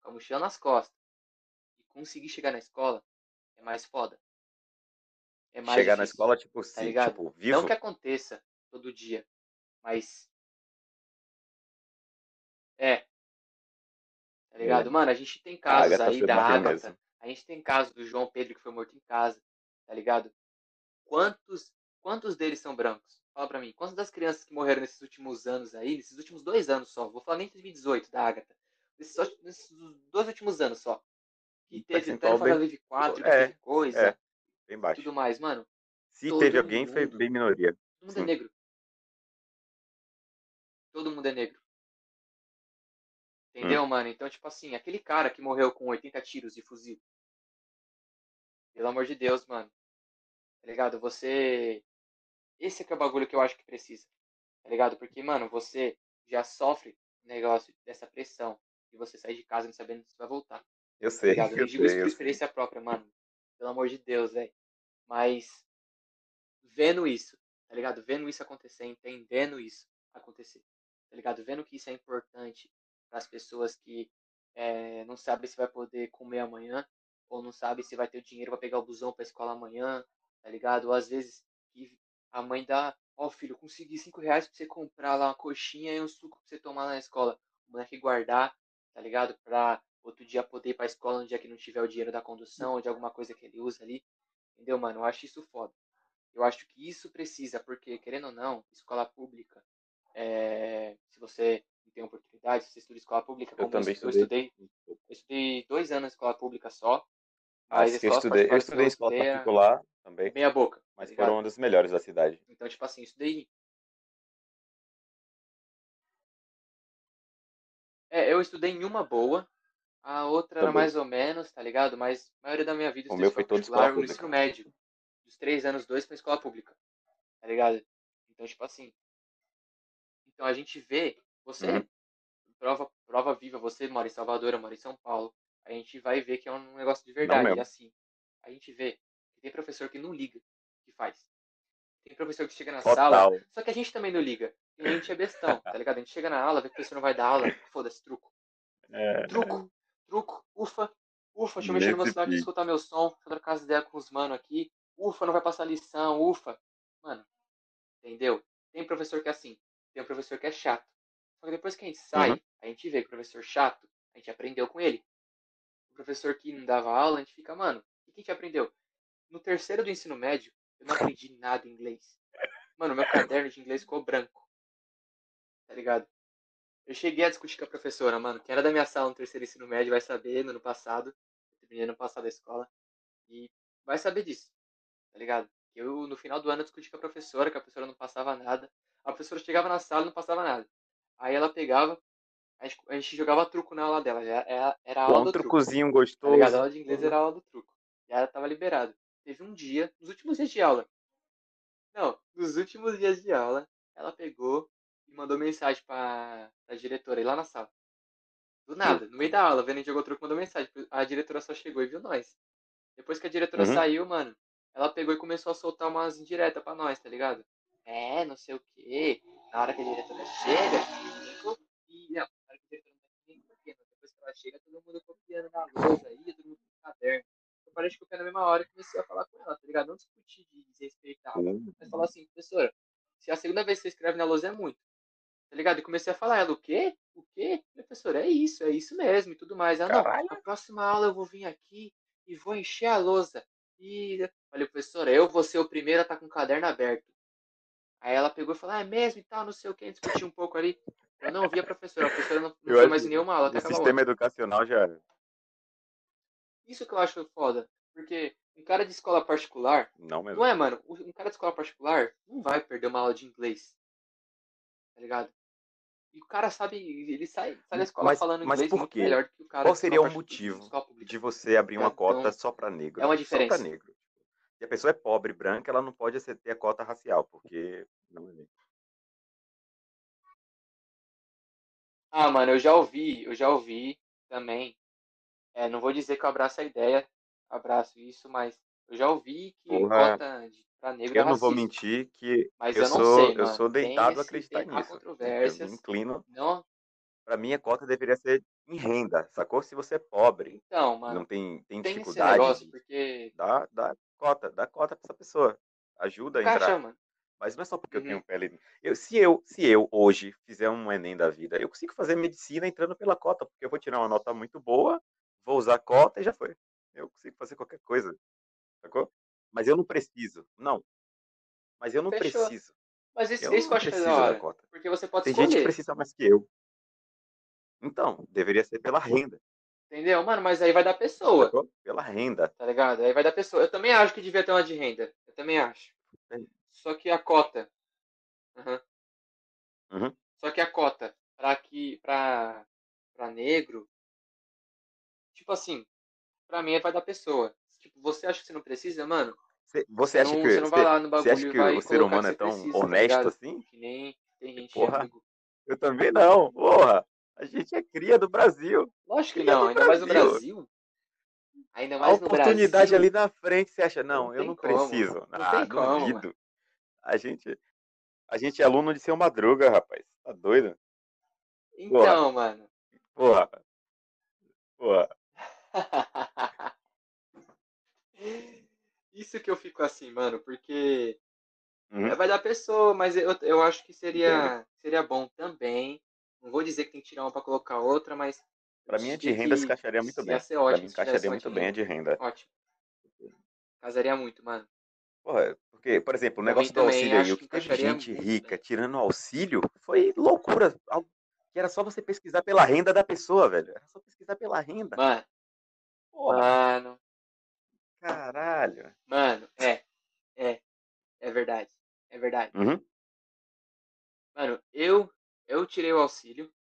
com a mochila nas costas e conseguir chegar na escola é mais foda. É mais chegar difícil, na escola, tipo, tá sim, tipo, vivo. Não que aconteça todo dia, mas. É. Tá ligado? Mano, a gente tem casos aí da Agatha. A gente tem casos do João Pedro que foi morto em casa, tá ligado? Quantos, quantos deles são brancos? Fala pra mim, quantas das crianças que morreram nesses últimos anos aí, nesses últimos dois anos só, vou falar nem 2018 da Agatha, nesses, nesses dois últimos anos só, que teve até Favela Live 4, que é, teve coisa, é, bem baixo. tudo mais, mano. Se teve alguém, mundo, foi bem minoria. Todo mundo é Sim. é negro. Todo mundo é negro. Entendeu, hum. mano? Então, tipo assim, aquele cara que morreu com 80 tiros de fuzil. Pelo amor de Deus, mano. Tá ligado? Você esse é que é o bagulho que eu acho que precisa. Tá ligado? Porque, mano, você já sofre negócio dessa pressão de você sair de casa não sabendo se vai voltar. Eu sei. Tá eu, eu digo isso por experiência própria, mano. Pelo amor de Deus, velho. Mas vendo isso, tá ligado? Vendo isso acontecer, entendendo isso acontecer, tá ligado? Vendo que isso é importante para as pessoas que é, não sabem se vai poder comer amanhã, ou não sabem se vai ter dinheiro para pegar o busão para escola amanhã, tá ligado? Ou às vezes a mãe dá, ó oh, filho, consegui cinco reais pra você comprar lá uma coxinha e um suco pra você tomar na escola. O moleque guardar, tá ligado? Pra outro dia poder ir pra escola no dia que não tiver o dinheiro da condução ou de alguma coisa que ele usa ali. Entendeu, mano? Eu acho isso foda. Eu acho que isso precisa, porque, querendo ou não, escola pública é, se você tem oportunidade, se você estuda em escola pública, Eu como também eu estudei. estudei, eu estudei dois anos em escola pública só, Mas mas que eu estudei, eu estudei em eu escola era particular também, meia boca, tá mas ligado? foram uma das melhores da cidade. Então, tipo assim, estudei. É, eu estudei em uma boa, a outra era Também. mais ou menos, tá ligado? Mas a maioria da minha vida eu O estudei meu foi todo escola no ensino médio. Dos três anos, dois foi escola pública, tá ligado? Então, tipo assim, então a gente vê, você, Uhum. prova, prova viva, você mora em Salvador, eu moro em São Paulo, a gente vai ver que é um negócio de verdade. E assim, a gente vê que tem professor que não liga que faz. Tem professor que chega na Total. sala, só que a gente também não liga. E a gente é bestão, tá ligado? A gente chega na aula, vê que o professor não vai dar aula, foda-se, truco. É, Truco, truco, ufa, ufa, deixa eu mexer no meu celular aqui, escutar meu som, deixa eu trocar as ideias com os mano aqui. Ufa, não vai passar lição, ufa. Mano, entendeu? Tem professor que é assim, tem um professor que é chato. Só que depois que a gente sai, Uhum. a gente vê que o professor chato, a gente aprendeu com ele. O professor que não dava aula, a gente fica, mano, o que a gente aprendeu? No terceiro do ensino médio, eu não aprendi nada em inglês. Mano, meu caderno de inglês ficou branco. Tá ligado? Eu cheguei a discutir com a professora, mano. Quem era da minha sala no terceiro ensino médio vai saber, no ano passado. Eu terminei no ano passado a escola. E vai saber disso. Tá ligado? Eu, no final do ano, eu discuti com a professora, que a professora não passava nada. A professora chegava na sala e não passava nada. Aí ela pegava, a gente, a gente jogava truco na aula dela. Era, era, era a aula um do truco. trucozinho Tá ligado? A gostoso. aula de inglês era a aula do truco. E ela tava liberado. Teve um dia, nos últimos dias de aula. Não, nos últimos dias de aula, ela pegou e mandou mensagem pra, pra diretora ir lá na sala. Do nada, no meio da aula, vendo a gente jogou truco, mandou mensagem. A diretora só chegou e viu nós. Depois que a diretora Uhum. saiu, mano, ela pegou e começou a soltar umas indiretas pra nós, tá ligado? É, não sei o quê. Na hora que a diretora chega, e não, na hora que a diretora não tá nem copiando. Depois que ela chega, todo mundo copiando na lousa aí, todo mundo com caderno. Eu parei de copiar na mesma hora e comecei a falar com ela, tá ligado? Não discutir de desrespeitar. Mas falar assim, professora, se a segunda vez que você escreve na lousa é muito. Tá ligado? E comecei a falar, ela, o quê? O quê? Professora, é isso, é isso mesmo e tudo mais. Ela, não, Caralho. na próxima aula eu vou vir aqui e vou encher a lousa. E falei, professora, eu vou ser o primeiro a estar com o caderno aberto. Aí ela pegou e falou, ah, é mesmo e tal, não sei o que, discutiu um pouco ali. Eu não vi a professora, a professora não, não foi mais em nenhuma aula até O sistema educacional já. Isso que eu acho foda. Porque um cara de escola particular, Não mesmo. Não é, mano? Um cara de escola particular não vai perder uma aula de inglês. Tá ligado? E o cara sabe, ele sai, sai da escola Mas- falando mas inglês por quê? melhor do que o cara Qual seria o motivo de você abrir uma Então, cota só pra negro? é uma Só diferença. pra negro. E a pessoa é pobre, branca, ela não pode ter a cota racial, porque não é. Ah, mano, eu já ouvi, eu já ouvi também. É, não vou dizer que eu abraço a ideia, abraço isso, mas eu já ouvi que Porra, cota de, pra negro Eu é não vou mentir que Mas eu eu não sou, sei, eu mano. sou Tem deitado a acreditar tem, nisso. Eu me inclino. Não, Pra mim, a cota deveria ser em renda, sacou? Se você é pobre, então, não mano, tem, tem tem esse dificuldade, negócio, porque dá, dá cota, dá cota pra essa pessoa. Ajuda a entrar. Mas não é só porque eu Uhum. tenho pele. Eu, se, eu, se eu hoje fizer um Enem da vida, eu consigo fazer medicina entrando pela cota, porque eu vou tirar uma nota muito boa, vou usar a cota e já foi. Eu consigo fazer qualquer coisa, sacou? Mas eu não preciso. Não. Mas eu não Fechou. preciso. Mas isso, Eu isso que eu acho da. Porque você pode Tem gente que escolher. precisa mais que eu. Então, deveria ser pela renda, Entendeu? Mano, mas aí vai da pessoa? Pela renda. tá ligado? Aí vai da pessoa. Eu também acho que devia ter uma de renda. Eu também acho. É. Só que a cota. Aham. Uhum. Só que a cota pra que pra, pra negro, tipo assim, pra mim vai da pessoa. Tipo, você acha que você não precisa, mano? Cê- Você Você acha não, que, você não vai lá no você bagulho acha e que o ser humano é você tão precisa, tá honesto ligado? assim? Que nem tem gente Porra. amigo. Eu também não. Porra, a gente é cria do Brasil. Lógico que Cria não, ainda mais no Brasil. Brasil. Ainda A mais no oportunidade Brasil. ali na frente, você acha, não, Não eu não como. preciso. Não Ah, tem como, duvido. A gente, a gente é aluno de seu Madruga, rapaz. Tá doido? Então, mano. Porra. Porra. Isso que eu fico assim, mano, porque Uhum. vai dar pessoa, mas eu, eu acho que seria, seria bom também. Não vou dizer que tem que tirar uma pra colocar outra, mas. Pra mim, a de renda se encaixaria muito ia bem. ser Pra ótimo mim, encaixaria muito bem a de renda. Ótimo. Casaria muito, mano. Porra, porque, por exemplo, o Também negócio do auxílio aí, o que teve gente muito rica tirando auxílio foi loucura. Que era só você pesquisar pela renda da pessoa, velho. Era só pesquisar pela renda. Mano, Porra, mano, caralho. mano, é, é, é verdade. É verdade. Uhum. Mano, eu, eu tirei o auxílio,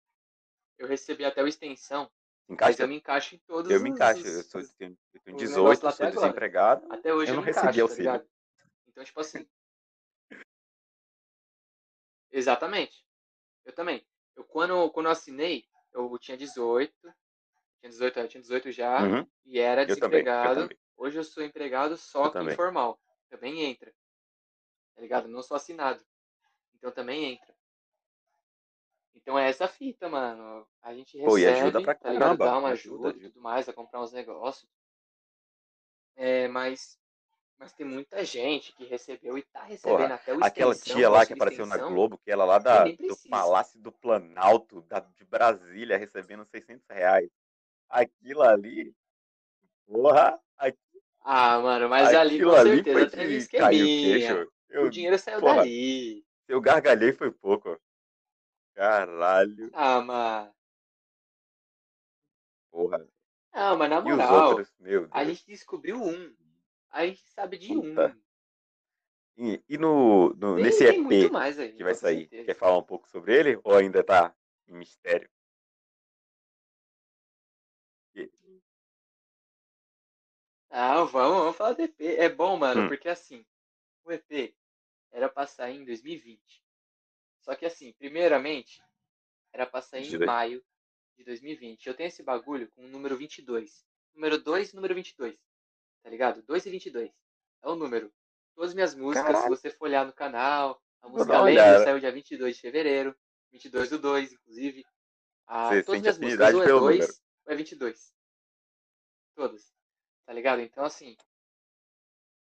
eu recebi até o extensão, mas Encaixa? eu me encaixo em todos Eu me os, encaixo. Eu, os, sou, os, tenho, eu tenho os negócios 18, lá sou até agora. desempregado. Até hoje Eu eu não recebi tá auxílio. ligado? Então, tipo assim, exatamente. Eu também. Eu quando, quando eu assinei, eu tinha 18, tinha 18, eu tinha 18 já, Uhum. e era Eu também, eu desempregado. também. Hoje eu sou empregado só Eu que também. informal. Também entra, tá ligado? Não sou assinado. Então também entra. Então é essa fita, mano. A gente Pô, e ajuda recebe, pra tá ligado? Dá caramba. uma Ajuda, ajuda e tudo mais, a comprar uns negócios. É, mas, mas tem muita gente que recebeu e tá recebendo Porra, até o aquela tia o lá que apareceu na extensão, Globo, que ela lá da, do. Palácio do Planalto, da, de Brasília, recebendo 600 reais. Aquilo ali, porra, aqu- Ah, mano, mas ali com ali certeza foi teve de cair o esqueminha. queixo. O Eu, dinheiro saiu porra, dali. eu gargalhei foi pouco. Caralho, Ah, mano. porra. Não, mas na moral, a gente descobriu um. A gente sabe de Puta. um. E, e no, no, Tem, nesse tem EP mais aí, que vai sair, certeza. quer falar um pouco sobre ele ou ainda tá em mistério? Ah, vamos, vamos falar do EP. É bom, mano, Hum, porque assim, o EP era pra sair em 2020. Só que assim, primeiramente, era pra sair em 22. maio de 2020. Eu tenho esse bagulho com o número 22. Número 2 e número 22. Tá ligado? 2 e 22. É o número. Todas as minhas músicas, se Caralho, você for olhar no canal, a música olhada. saiu dia 22 de fevereiro. 22 do 2, inclusive. Ah, Você todas as minhas músicas ou é pelo número. 2 ou é 22. Todas. Tá ligado? Então, assim,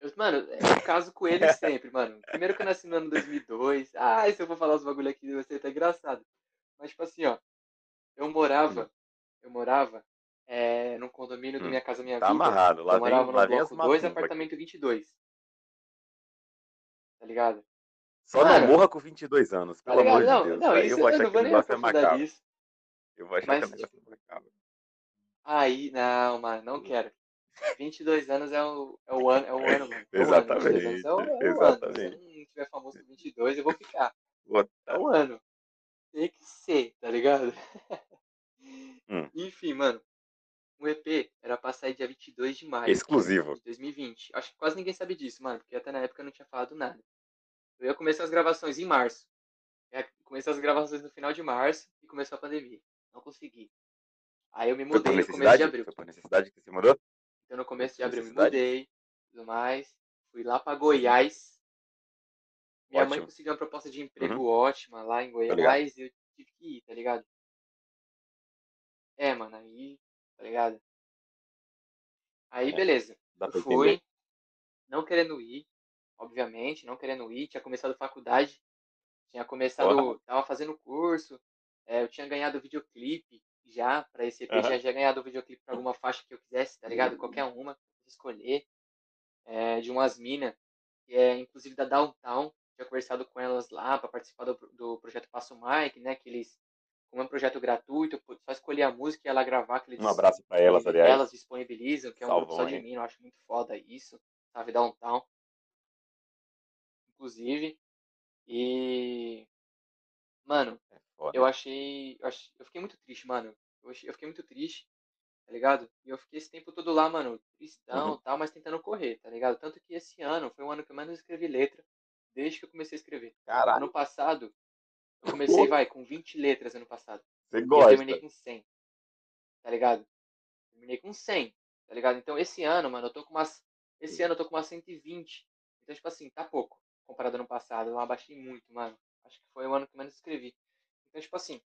eu, mano, eu caso com ele sempre, mano. Primeiro que eu nasci no ano 2002. Ah, se eu for falar os bagulho aqui vai ser até engraçado. Mas, tipo assim, ó. Eu morava, eu morava é, num condomínio do hum. Minha Casa Minha Tá Vida. amarrado. Lá Eu vem, morava lá no as bloco 2, macumbas aqui. apartamento 22. Tá ligado? Só não Mano, morra com 22 anos, tá pelo amor ligado? de Não, Deus. não, Aí eu isso vou eu achar não que o negócio é macabro. nisso. Eu vou achar que o Mas, negócio é macabro. aí, não, mano, não quero. 22 anos é o, é o ano, é o ano, mano. É o ano. 22 anos Exatamente, é o, é o ano. Se eu exatamente. não tiver famoso com 22, eu vou ficar. É o ano. Tem que ser, tá ligado? Hum, Enfim, mano, o EP era pra sair dia 22 de maio exclusivo. de 2020. Acho que quase ninguém sabe disso, mano, porque até na época eu não tinha falado nada. Eu ia começar as gravações em março. Ia começar as gravações no final de março e começou a pandemia. Não consegui. Aí eu me mudei no começo de abril. Foi por necessidade que você mudou? Então no começo de abril eu me mudei, tudo mais. Fui lá pra Uhum. Goiás. Minha mãe Ótimo. conseguiu uma proposta de emprego Uhum. ótima lá em ligado. Goiás e eu tive que ir, tá ligado? É, mano, aí, tá ligado? Aí, É, beleza. Eu fui, entender. não querendo ir, obviamente, não querendo ir. Tinha começado faculdade, tinha começado, tava fazendo curso, é, eu tinha ganhado videoclipe já pra esse EP, já Aham. tinha ganhado o videoclipe pra alguma faixa que eu quisesse, tá ligado? Qualquer uma, escolher, é, de umas minas, que é inclusive da Downtown. Tinha conversado com elas lá pra participar do, do projeto Passo Mike, né? Que eles, como é um projeto gratuito, só escolher a música e ela gravar, que eles, Um abraço pra elas, aliás. elas disponibilizam, que é um grupo só de mim, eu acho muito foda isso, sabe? Downtown, inclusive. E, mano, foda. eu achei, eu ach- eu fiquei muito triste, mano. Eu, achei- eu fiquei muito triste, tá ligado? E eu fiquei esse tempo todo lá, mano, tristão Uhum. e tal, mas tentando correr, tá ligado? Tanto que esse ano foi o ano que eu menos escrevi letra, desde que eu comecei a escrever. Caralho, Ano passado, eu comecei, vai, com 20 letras ano passado. você E eu terminei gosta. com 100, tá ligado? Terminei com 100, tá ligado? Então esse ano, mano, eu tô com umas. Esse ano eu tô com umas 120. Então, tipo assim, tá pouco comparado ao ano passado. Eu abaixei muito, mano. Acho que foi o ano que eu menos escrevi. Então, tipo assim,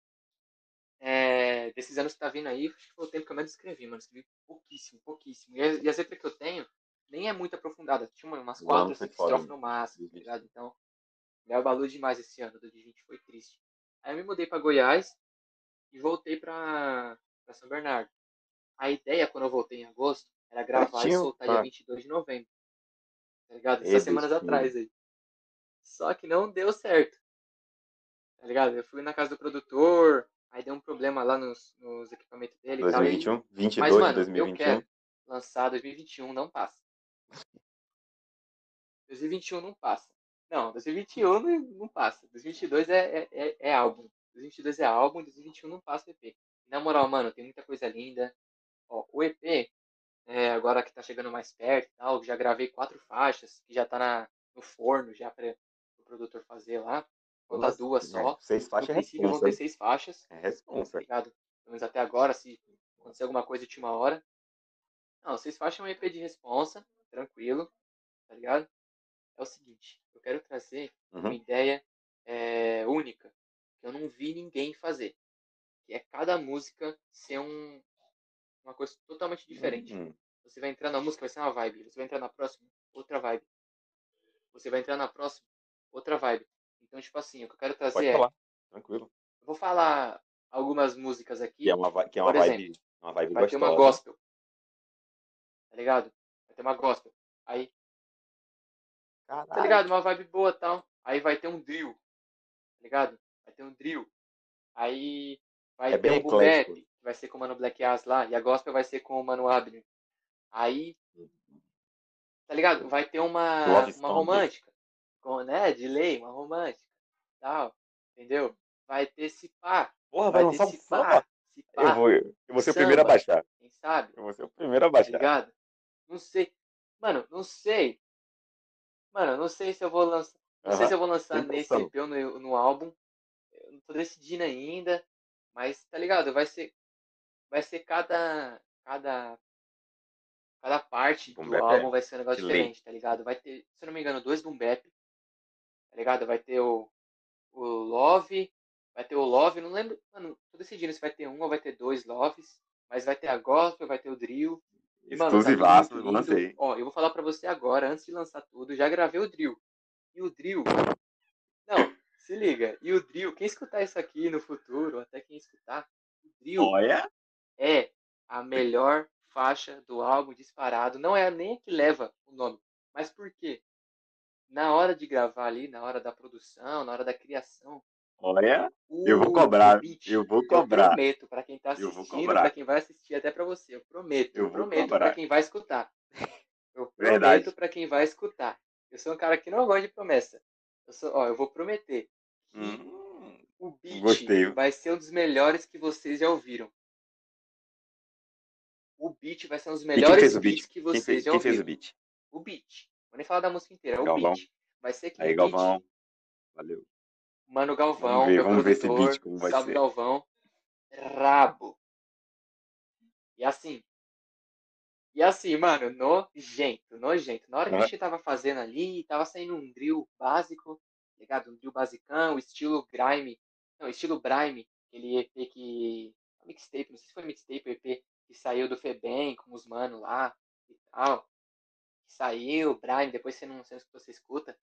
é, desses anos que tá vindo aí, acho que foi o tempo que eu menos escrevi, mano. Escrevi pouquíssimo, pouquíssimo. E a, e a letra que eu tenho nem é muito aprofundada. Tinha umas O 4 ano foi 5 foda. estrofes no máximo, tá ligado? Então, me abalou demais esse ano. 2020 foi triste. Aí eu me mudei pra Goiás e voltei pra, pra São Bernardo. A ideia, quando eu voltei em agosto, era gravar e soltar dia Ah, 22 de novembro. tá ligado? Essas semanas atrás aí. Só que não deu certo. Tá ligado? Eu fui na casa do produtor, aí deu um problema lá nos, nos equipamentos dele e tal. E... 2021, 22 Mas, mano, eu 2021. quero lançar 2021, não passa. 2021 não passa. Não, 2021 não, não passa. 2022 é, é, é, é álbum. 2022 é álbum, 2021 não passa EP. Na moral, mano, tem muita coisa linda. Ó, o EP, é, agora que tá chegando mais perto e tal, já gravei quatro faixas, que já tá na, no forno já para o produtor fazer lá. Nossa, duas só. é, Seis No faixas é princípio vão ter responsa. seis faixas É responsa. ligado? Pelo menos até agora, se acontecer alguma coisa de última hora. Não, vocês façam um EP de responsa, tranquilo, tá ligado? É o seguinte, eu quero trazer uma Uhum. ideia é, única, que eu não vi ninguém fazer. Que é cada música ser um, uma coisa totalmente diferente. Hum, Você vai entrar na música, vai ser uma vibe. Você vai entrar na próxima, outra vibe. Você vai entrar na próxima, outra vibe. Então, tipo assim, o que eu quero trazer Pode é. falar, tranquilo. Eu vou falar algumas músicas aqui. Que é uma, que é uma Por vibe, uma vibe vai ter gostosa. uma gospel. Tá ligado? Vai ter uma gospel. Aí, tá Caralho. ligado? Uma vibe boa e tal. Aí vai ter um drill. Tá ligado? Vai ter um drill. Aí vai É ter um boom que vai ser com o Mano Black Ass lá. E a gospel vai ser com o Mano Abner. Aí, tá ligado? Vai ter uma, uma romântica. Com, né? De lei, uma romântica. Tal. Entendeu? Vai ter esse pá. Porra, vai Vai lançar ter um esse pá. samba? Eu vou, eu vou ser o primeiro a Samba. baixar. Quem sabe? Eu vou ser o primeiro a tá baixar. ligado? Não sei. Mano, não sei. Mano, não sei se eu vou lançar. Não sei se eu vou lançar Sem nesse. EP ou no, no álbum. Eu não tô decidindo ainda. Mas tá ligado? Vai ser. Vai ser cada. Cada. Cada parte Boom do é álbum vai ser um negócio diferente, tá ligado? Vai ter, se eu não me engano, dois boom bap. Tá ligado? Vai ter o. O Love. Vai ter o Love. Não lembro. Mano, tô decidindo se vai ter um ou vai ter dois Loves. Mas vai ter a Gospel, vai ter o Drill. E, mano, tá Exclusivaço, lindo. lancei. Ó, eu vou falar pra você agora, antes de lançar tudo, já gravei o drill. E o drill. Não, se liga. E o drill, quem escutar isso aqui no futuro, até quem escutar, o drill Olha, é a melhor faixa do álbum disparado. Não é nem a que leva o nome. Mas por quê? Na hora de gravar ali, na hora da produção, na hora da criação, olha, o, Eu vou cobrar, beat, eu vou cobrar. Eu prometo pra quem tá vou assistindo, pra quem vai assistir, até pra você. Eu prometo, Eu eu, prometo pra quem vai escutar. Eu prometo pra quem vai escutar. Eu sou um cara que não gosta de promessa. Eu sou, ó, eu vou prometer que Hum, o beat gostei. vai ser um dos melhores que vocês já ouviram. O beat vai ser um dos quem melhores o beats beat? que Quem vocês fez, já quem fez ouviram. o beat? O beat. Vou nem falar da música inteira, é o Galvão. beat. Vai ser aquele Aí, beat. Galvão. Valeu. Mano Galvão, Vamos ver, vamos ver esse beat como vai salve ser. Galvão, rabo. E assim, e assim, mano, nojento, nojento. Na hora que a gente tava fazendo ali, tava saindo um drill básico, ligado? Um drill basicão, estilo grime, não, estilo grime, aquele EP que, mixtape, não sei se foi mixtape ou EP, que saiu do Febem com os manos lá e tal. Que saiu, grime, depois você não sei se você escuta.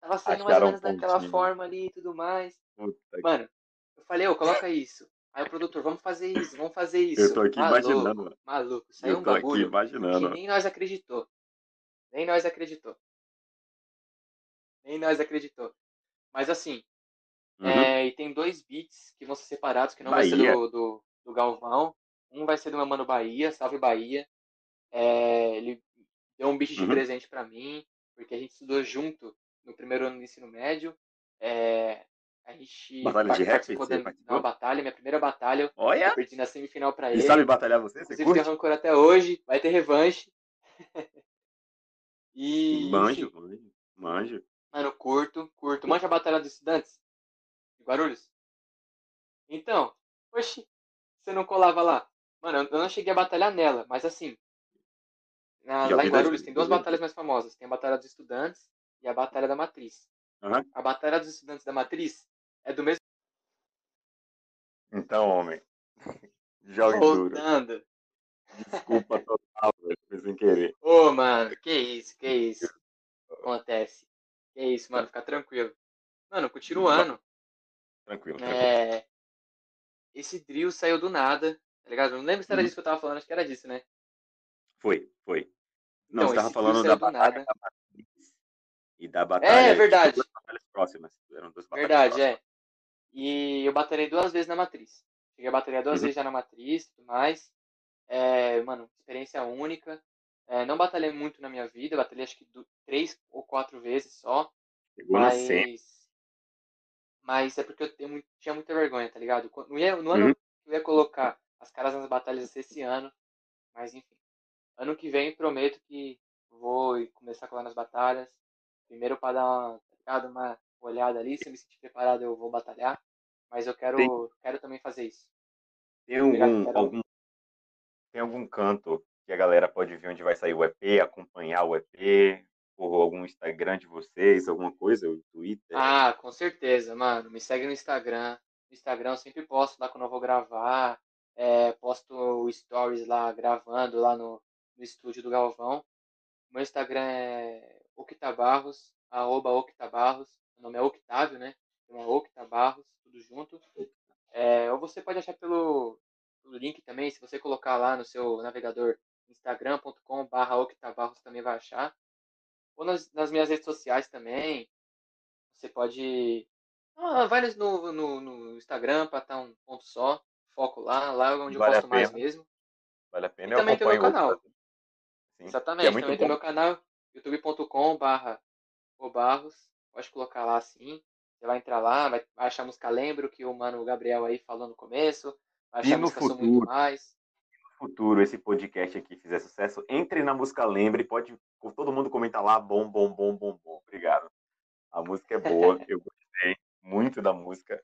Tava saindo mais ou menos daquela pontinho. forma ali e tudo mais. Puta que- Mano, eu falei, ô, coloca isso. Aí o produtor, vamos fazer isso, vamos fazer isso. Eu tô aqui maluco, imaginando. Maluco, saiu um bagulho que imaginando. nem nós acreditou. Nem nós acreditou. Nem nós acreditou. Mas assim, Uhum. é, e tem dois beats que vão ser separados, que não vai ser Bahia. do, do, do Galvão. Um vai ser do meu mano Bahia, salve Bahia. É, ele deu um beat de Uhum. presente pra mim, porque a gente estudou junto no primeiro ano do ensino médio. É, a gente Batalha de rap, da, batalha, minha primeira batalha. Eu Olha, perdi na semifinal pra ele ele. sabe batalhar você? Você Inclusive tem curte? rancor até hoje, vai ter revanche. e. Manjo, enfim, manjo, manjo. Mano, curto, curto. Manja a Batalha dos Estudantes? De Guarulhos? Então, oxi, você não colava lá? Mano, eu eu não cheguei a batalhar nela, mas assim. Na- lá em Guarulhos tem duas batalhas mais famosas. Tem a Batalha dos Estudantes e a Batalha da Matriz. Aham. A Batalha dos Estudantes da Matriz é do mesmo. Então, homem. Jogue duro. Voltando. Desculpa total, velho. Foi sem querer. Ô, mano, que isso, que isso. Acontece. Que isso, mano, fica tranquilo. Mano, continuando. Tranquilo, tranquilo. É, esse drill saiu do nada, tá ligado? Eu não lembro se era Uhum. disso que eu tava falando, acho que era disso, né? Foi, foi. Não, Então, você tava esse falando da do batalha nada. da Matriz E da batalha. É, é verdade. Duas batalhas próximas. Eram duas batalhas Verdade, próximas. é. E eu batalhei duas vezes na matriz. Cheguei a batalhar duas Uhum. vezes já na matriz e tudo mais. É, mano, experiência única. É, não batalhei muito na minha vida, batalhei acho que du- três ou quatro vezes só. Chegou na cena. Mas. Mas é porque eu tenho tinha muita vergonha, tá ligado? No, no ano Uhum. eu ia colocar as caras nas batalhas esse ano. Mas enfim. Ano que vem prometo que vou começar a colar nas batalhas. Primeiro para dar uma, tá uma olhada ali. Se eu me sentir preparado, eu vou batalhar. Mas eu quero, Tem- quero também fazer isso. Tem algum, quero- algum, tem algum canto que a galera pode ver onde vai sair o EP, acompanhar o EP, por algum Instagram de vocês, alguma coisa, o Twitter? Ah, com certeza, mano. Me segue no Instagram. No Instagram eu sempre posto lá quando eu vou gravar. É, posto stories lá gravando lá no, no estúdio do Galvão. Meu Instagram é Octabarros, arroba Octabarros. Meu nome é Octávio, né? Então é Octabarros, tudo junto. É, ou você pode achar pelo, pelo link também, se você colocar lá no seu navegador instagram.com barra Octabarros também vai achar. Ou nas, nas minhas redes sociais também. Você pode. Ah, vai no, no, no Instagram para estar um ponto só. Foco lá, lá é onde Vale eu posto mais mesmo. Vale a pena. E Eu também tem meu canal. assim. Sim, que Exatamente. é também tem bom. meu canal, youtube.com barra Barros. Pode colocar lá assim. Você vai entrar lá, vai, achar a música Lembro, que o mano Gabriel aí falou no começo. Vai achar E a música Sou Muito futuro? Mais. No futuro, esse podcast aqui fizer sucesso, entre na música Lembre, pode todo mundo comentar lá, bom, bom, bom, bom, bom. Obrigado. A música é boa, eu gostei muito da música.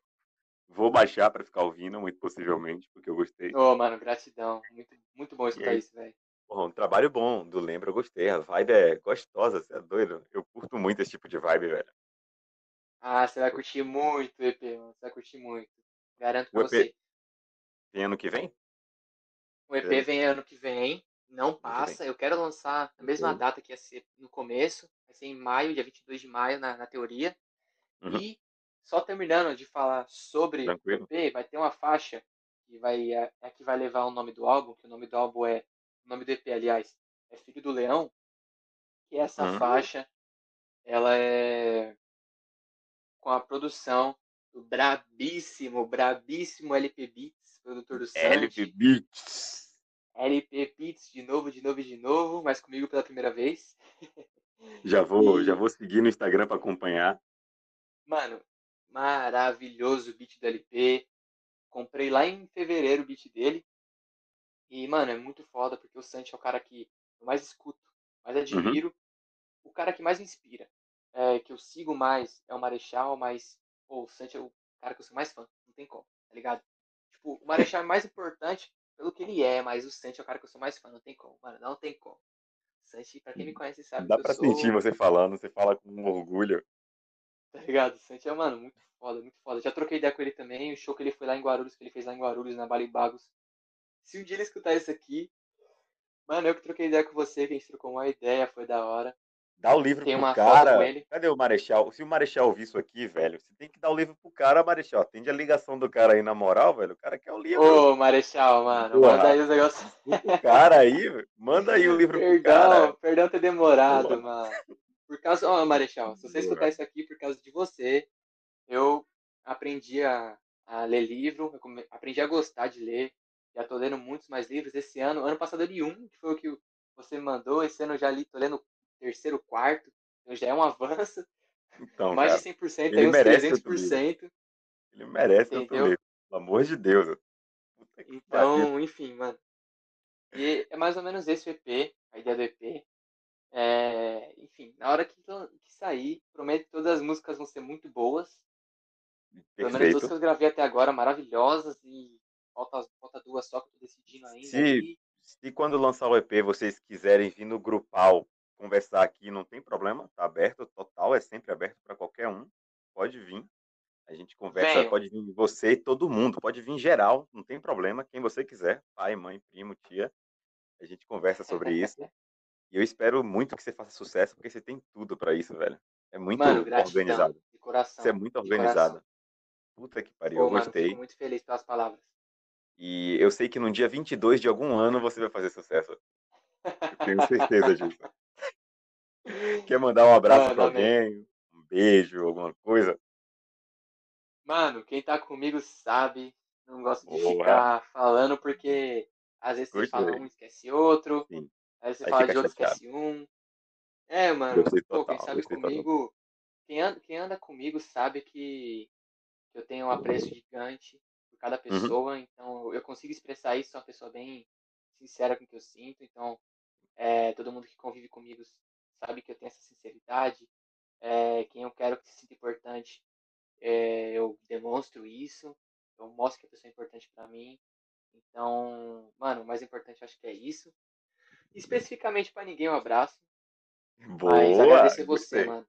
Vou baixar para ficar ouvindo, muito possivelmente, porque eu gostei. Ô, mano, gratidão. Muito, muito bom escutar aí? isso, velho. Porra, um trabalho bom do Lembra, eu gostei. A vibe é gostosa, você é doido. Eu curto muito esse tipo de vibe, velho. Ah, você vai curtir muito o EP, mano. Você vai curtir muito. Garanto pra O EP você. Tem ano que vem? O EP É. vem ano que vem, não passa. Eu quero lançar na mesma Ok. data que ia ser no começo, vai ser em maio, dia 22 de maio, na, na teoria. Uhum. E só terminando de falar sobre Tranquilo. o EP, vai ter uma faixa que vai, é, é que vai levar o nome do álbum, que o nome do álbum é. O nome do EP, aliás, é Filho do Leão. Que essa Hum. faixa, ela é com a produção do brabíssimo, brabíssimo LP Beats, produtor do LP Santi. Beats. LP Beats de novo, de novo de novo, mas comigo pela primeira vez. Já vou, E- já vou seguir no Instagram para acompanhar. Mano, maravilhoso o beat do LP. Comprei lá em fevereiro o beat dele. E, mano, é muito foda, porque o Santi é o cara que eu mais escuto, mais admiro, o cara que mais me inspira. É, que eu sigo mais é o Marechal, mas pô, o Santi é o cara que eu sou mais fã, não tem como, tá ligado? Tipo, o Marechal é mais importante pelo que ele é, mas o Santi é o cara que eu sou mais fã, não tem como, mano, não tem como. O Santi, pra quem me conhece, sabe Dá que pra eu sou, sentir você falando, você fala com um orgulho. tá ligado? O Santi é, mano, muito foda, muito foda. Já troquei ideia com ele também, o show que ele foi lá em Guarulhos, que ele fez lá em Guarulhos, na Bali Bagos. Se um dia ele escutar isso aqui, mano, eu que troquei ideia com você, que a gente trocou uma ideia, foi da hora. Dá o livro Tem pro cara. com ele. Cadê o Marechal? Se o Marechal ouvir isso aqui, velho, você tem que dar o livro pro cara, Marechal. Atende a ligação do cara aí na moral, velho. O cara quer o livro. Ô, Marechal, mano, manda aí os negócios. O cara aí, manda aí o livro pro cara. Perdão, perdão ter demorado, mano. Por causa, ó, Marechal, se você escutar isso aqui por causa de você, eu aprendi a, a ler livro, aprendi a gostar de ler. Já tô lendo muitos mais livros esse ano. Ano passado eu li um, que foi o que você me mandou. Esse ano eu já li, tô lendo terceiro, quarto. Então já é um avanço. Então, mais cara, de 100%, ele aí uns merece outro 300%. ele merece outro Entendeu? livro. Pelo amor de Deus. Que pariu. Então, enfim, mano. E é mais ou menos esse o EP, a ideia do EP. É, enfim, na hora que, que sair, prometo que todas as músicas vão ser muito boas. Pelo menos duas Perfeito. que eu gravei até agora, maravilhosas. E falta, falta duas só que eu tô decidindo ainda. Se-. Se quando lançar o EP vocês quiserem vir no grupal conversar aqui, não tem problema, tá aberto, total, é sempre aberto para qualquer um. Pode vir. A gente conversa, Venham. pode vir você e todo mundo, pode vir em geral, não tem problema, quem você quiser, pai, mãe, primo, tia. A gente conversa sobre isso. E eu espero muito que você faça sucesso, porque você tem tudo para isso, velho. É muito Mano, organizado. Coração. Você é muito organizado. coração. Puta que pariu, Pô, eu mano, gostei. fico muito feliz pelas palavras. E eu sei que no dia 22 de algum ano você vai fazer sucesso. Eu tenho certeza disso. Quer mandar um abraço pra alguém? Um beijo, alguma coisa? Mano, quem tá comigo sabe. Não gosto de Boa. ficar falando porque às vezes você fala um esquece outro. Sim. Aí você Aí fala de outro chateado. esquece um. É, mano. Gostei Pô, total, quem sabe total. comigo. Quem anda, quem anda comigo sabe que eu tenho um apreço gigante por cada Uhum. pessoa. Então eu consigo expressar isso. Sou uma pessoa bem sincera com o que eu sinto. Então é, todo mundo que convive comigo sabe que eu tenho essa sinceridade. É, quem eu quero que se sinta importante, é, eu demonstro isso. Eu mostro que a pessoa é importante pra mim. Então, mano, o mais importante eu acho que é isso. Especificamente pra ninguém, um abraço. Mas Boa! agradecer você, gostei. mano.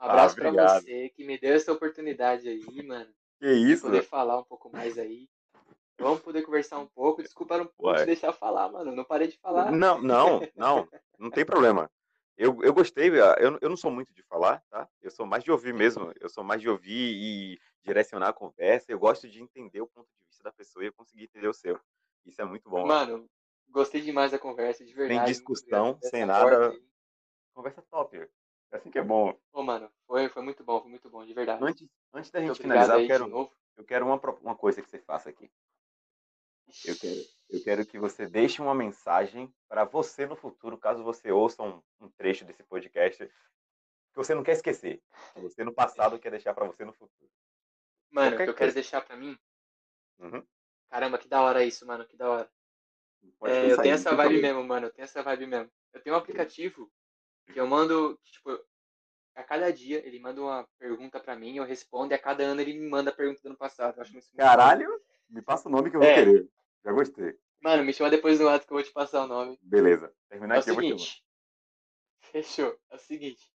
Um Ah, abraço pra obrigado. você que me deu essa oportunidade aí, mano. Que isso? poder falar um pouco mais aí. Vamos poder conversar um pouco. Desculpa não, Ué. te deixar falar, mano. Não parei de falar. Não, não, não, não tem problema. Eu, eu gostei, eu, eu não sou muito de falar, tá? Eu sou mais de ouvir mesmo. Eu sou mais de ouvir e direcionar a conversa. Eu gosto de entender o ponto de vista da pessoa e eu conseguir entender o seu. Isso é muito bom. Mano, gostei demais da conversa, de verdade. Muito discussão, sem nada. Conversa top. É assim que é bom. Ô, mano, foi, foi muito bom, foi muito bom, de verdade. Antes, antes da gente finalizar, eu quero, eu quero uma, uma coisa que você faça aqui. Eu quero, eu quero que você deixe uma mensagem para você no futuro, caso você ouça um, um trecho desse podcast que você não quer esquecer. Que você no passado quer deixar para você no futuro. Mano, o que eu quero deixar pra mim. Uhum. Caramba, que da hora isso, mano, que da hora. É, eu tenho essa vibe mesmo, mano. Eu tenho essa vibe mesmo. Eu tenho um aplicativo que eu mando, que, tipo, a cada dia ele manda uma pergunta pra mim, eu respondo, e a cada ano ele me manda a pergunta do ano passado. Eu acho muito. Caralho, me passa o nome que eu vou É. querer. Já gostei. Mano, me chama depois do ato que eu vou te passar o nome. Beleza. Terminar É aqui, eu vou te seguinte. Fechou. É o seguinte.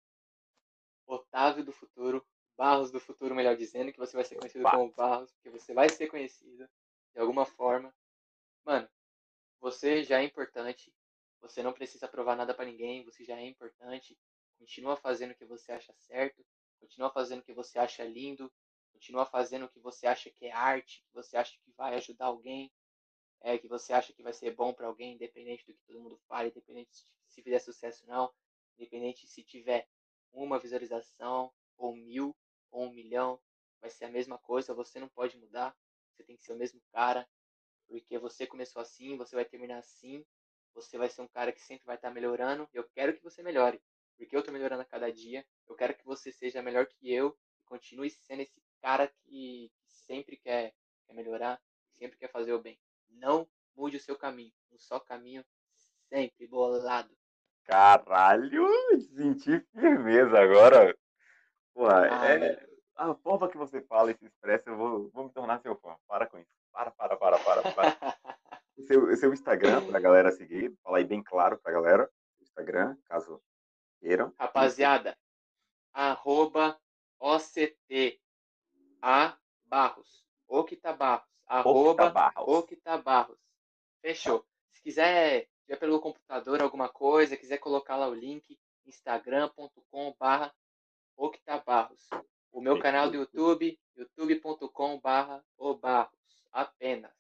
Otávio do futuro, Barros do futuro, melhor dizendo, que você vai ser conhecido como Barros, porque você vai ser conhecido de alguma forma. Mano, você já é importante. Você não precisa provar nada pra ninguém, você já é importante. Continua fazendo o que você acha certo, continua fazendo o que você acha lindo, continua fazendo o que você acha que é arte, que você acha que vai ajudar alguém, é que você acha que vai ser bom pra alguém, independente do que todo mundo fale, independente se fizer sucesso ou não, independente se tiver uma visualização ou mil ou um milhão, vai ser a mesma coisa, você não pode mudar, você tem que ser o mesmo cara, porque você começou assim, você vai terminar assim, você vai ser um cara que sempre vai estar melhorando, eu quero que você melhore, porque eu tô melhorando a cada dia, eu quero que você seja melhor que eu, e continue sendo esse cara que sempre quer, quer melhorar, sempre quer fazer o bem. Não mude o seu caminho, um só caminho sempre bolado. Caralho, senti firmeza agora. Pô, Ah, é, a forma que você fala e se expressa, eu vou, vou me tornar seu fã. Para com isso. Para, para, para, para. para. O seu, seu Instagram, pra galera seguir, fala aí bem claro pra galera. Instagram, caso queiram. Rapaziada, arroba OCT A Barros. Octa Barros. Arroba Barros. Octa Barros. Fechou. Se quiser, tiver pelo computador alguma coisa, quiser colocar lá o link, instagram.com barra Octa Barros. O meu canal do YouTube, youtube.com barra O Barros. Apenas.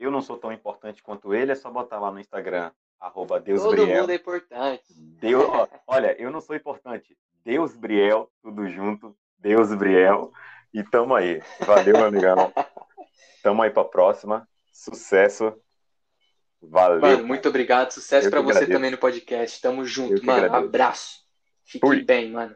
Eu não sou tão importante quanto ele, é só botar lá no Instagram, arroba Todo DeusBriel. mundo é importante. Deus, olha, eu não sou importante. Deus Briel, tudo junto. Deus Briel. E tamo aí. Valeu, meu amigão. Tamo aí pra próxima. Sucesso. Valeu. Mano, muito obrigado. Sucesso que você agradeço. também no podcast. Tamo junto, mano. agradeço. Abraço. Fique Fui. bem, mano.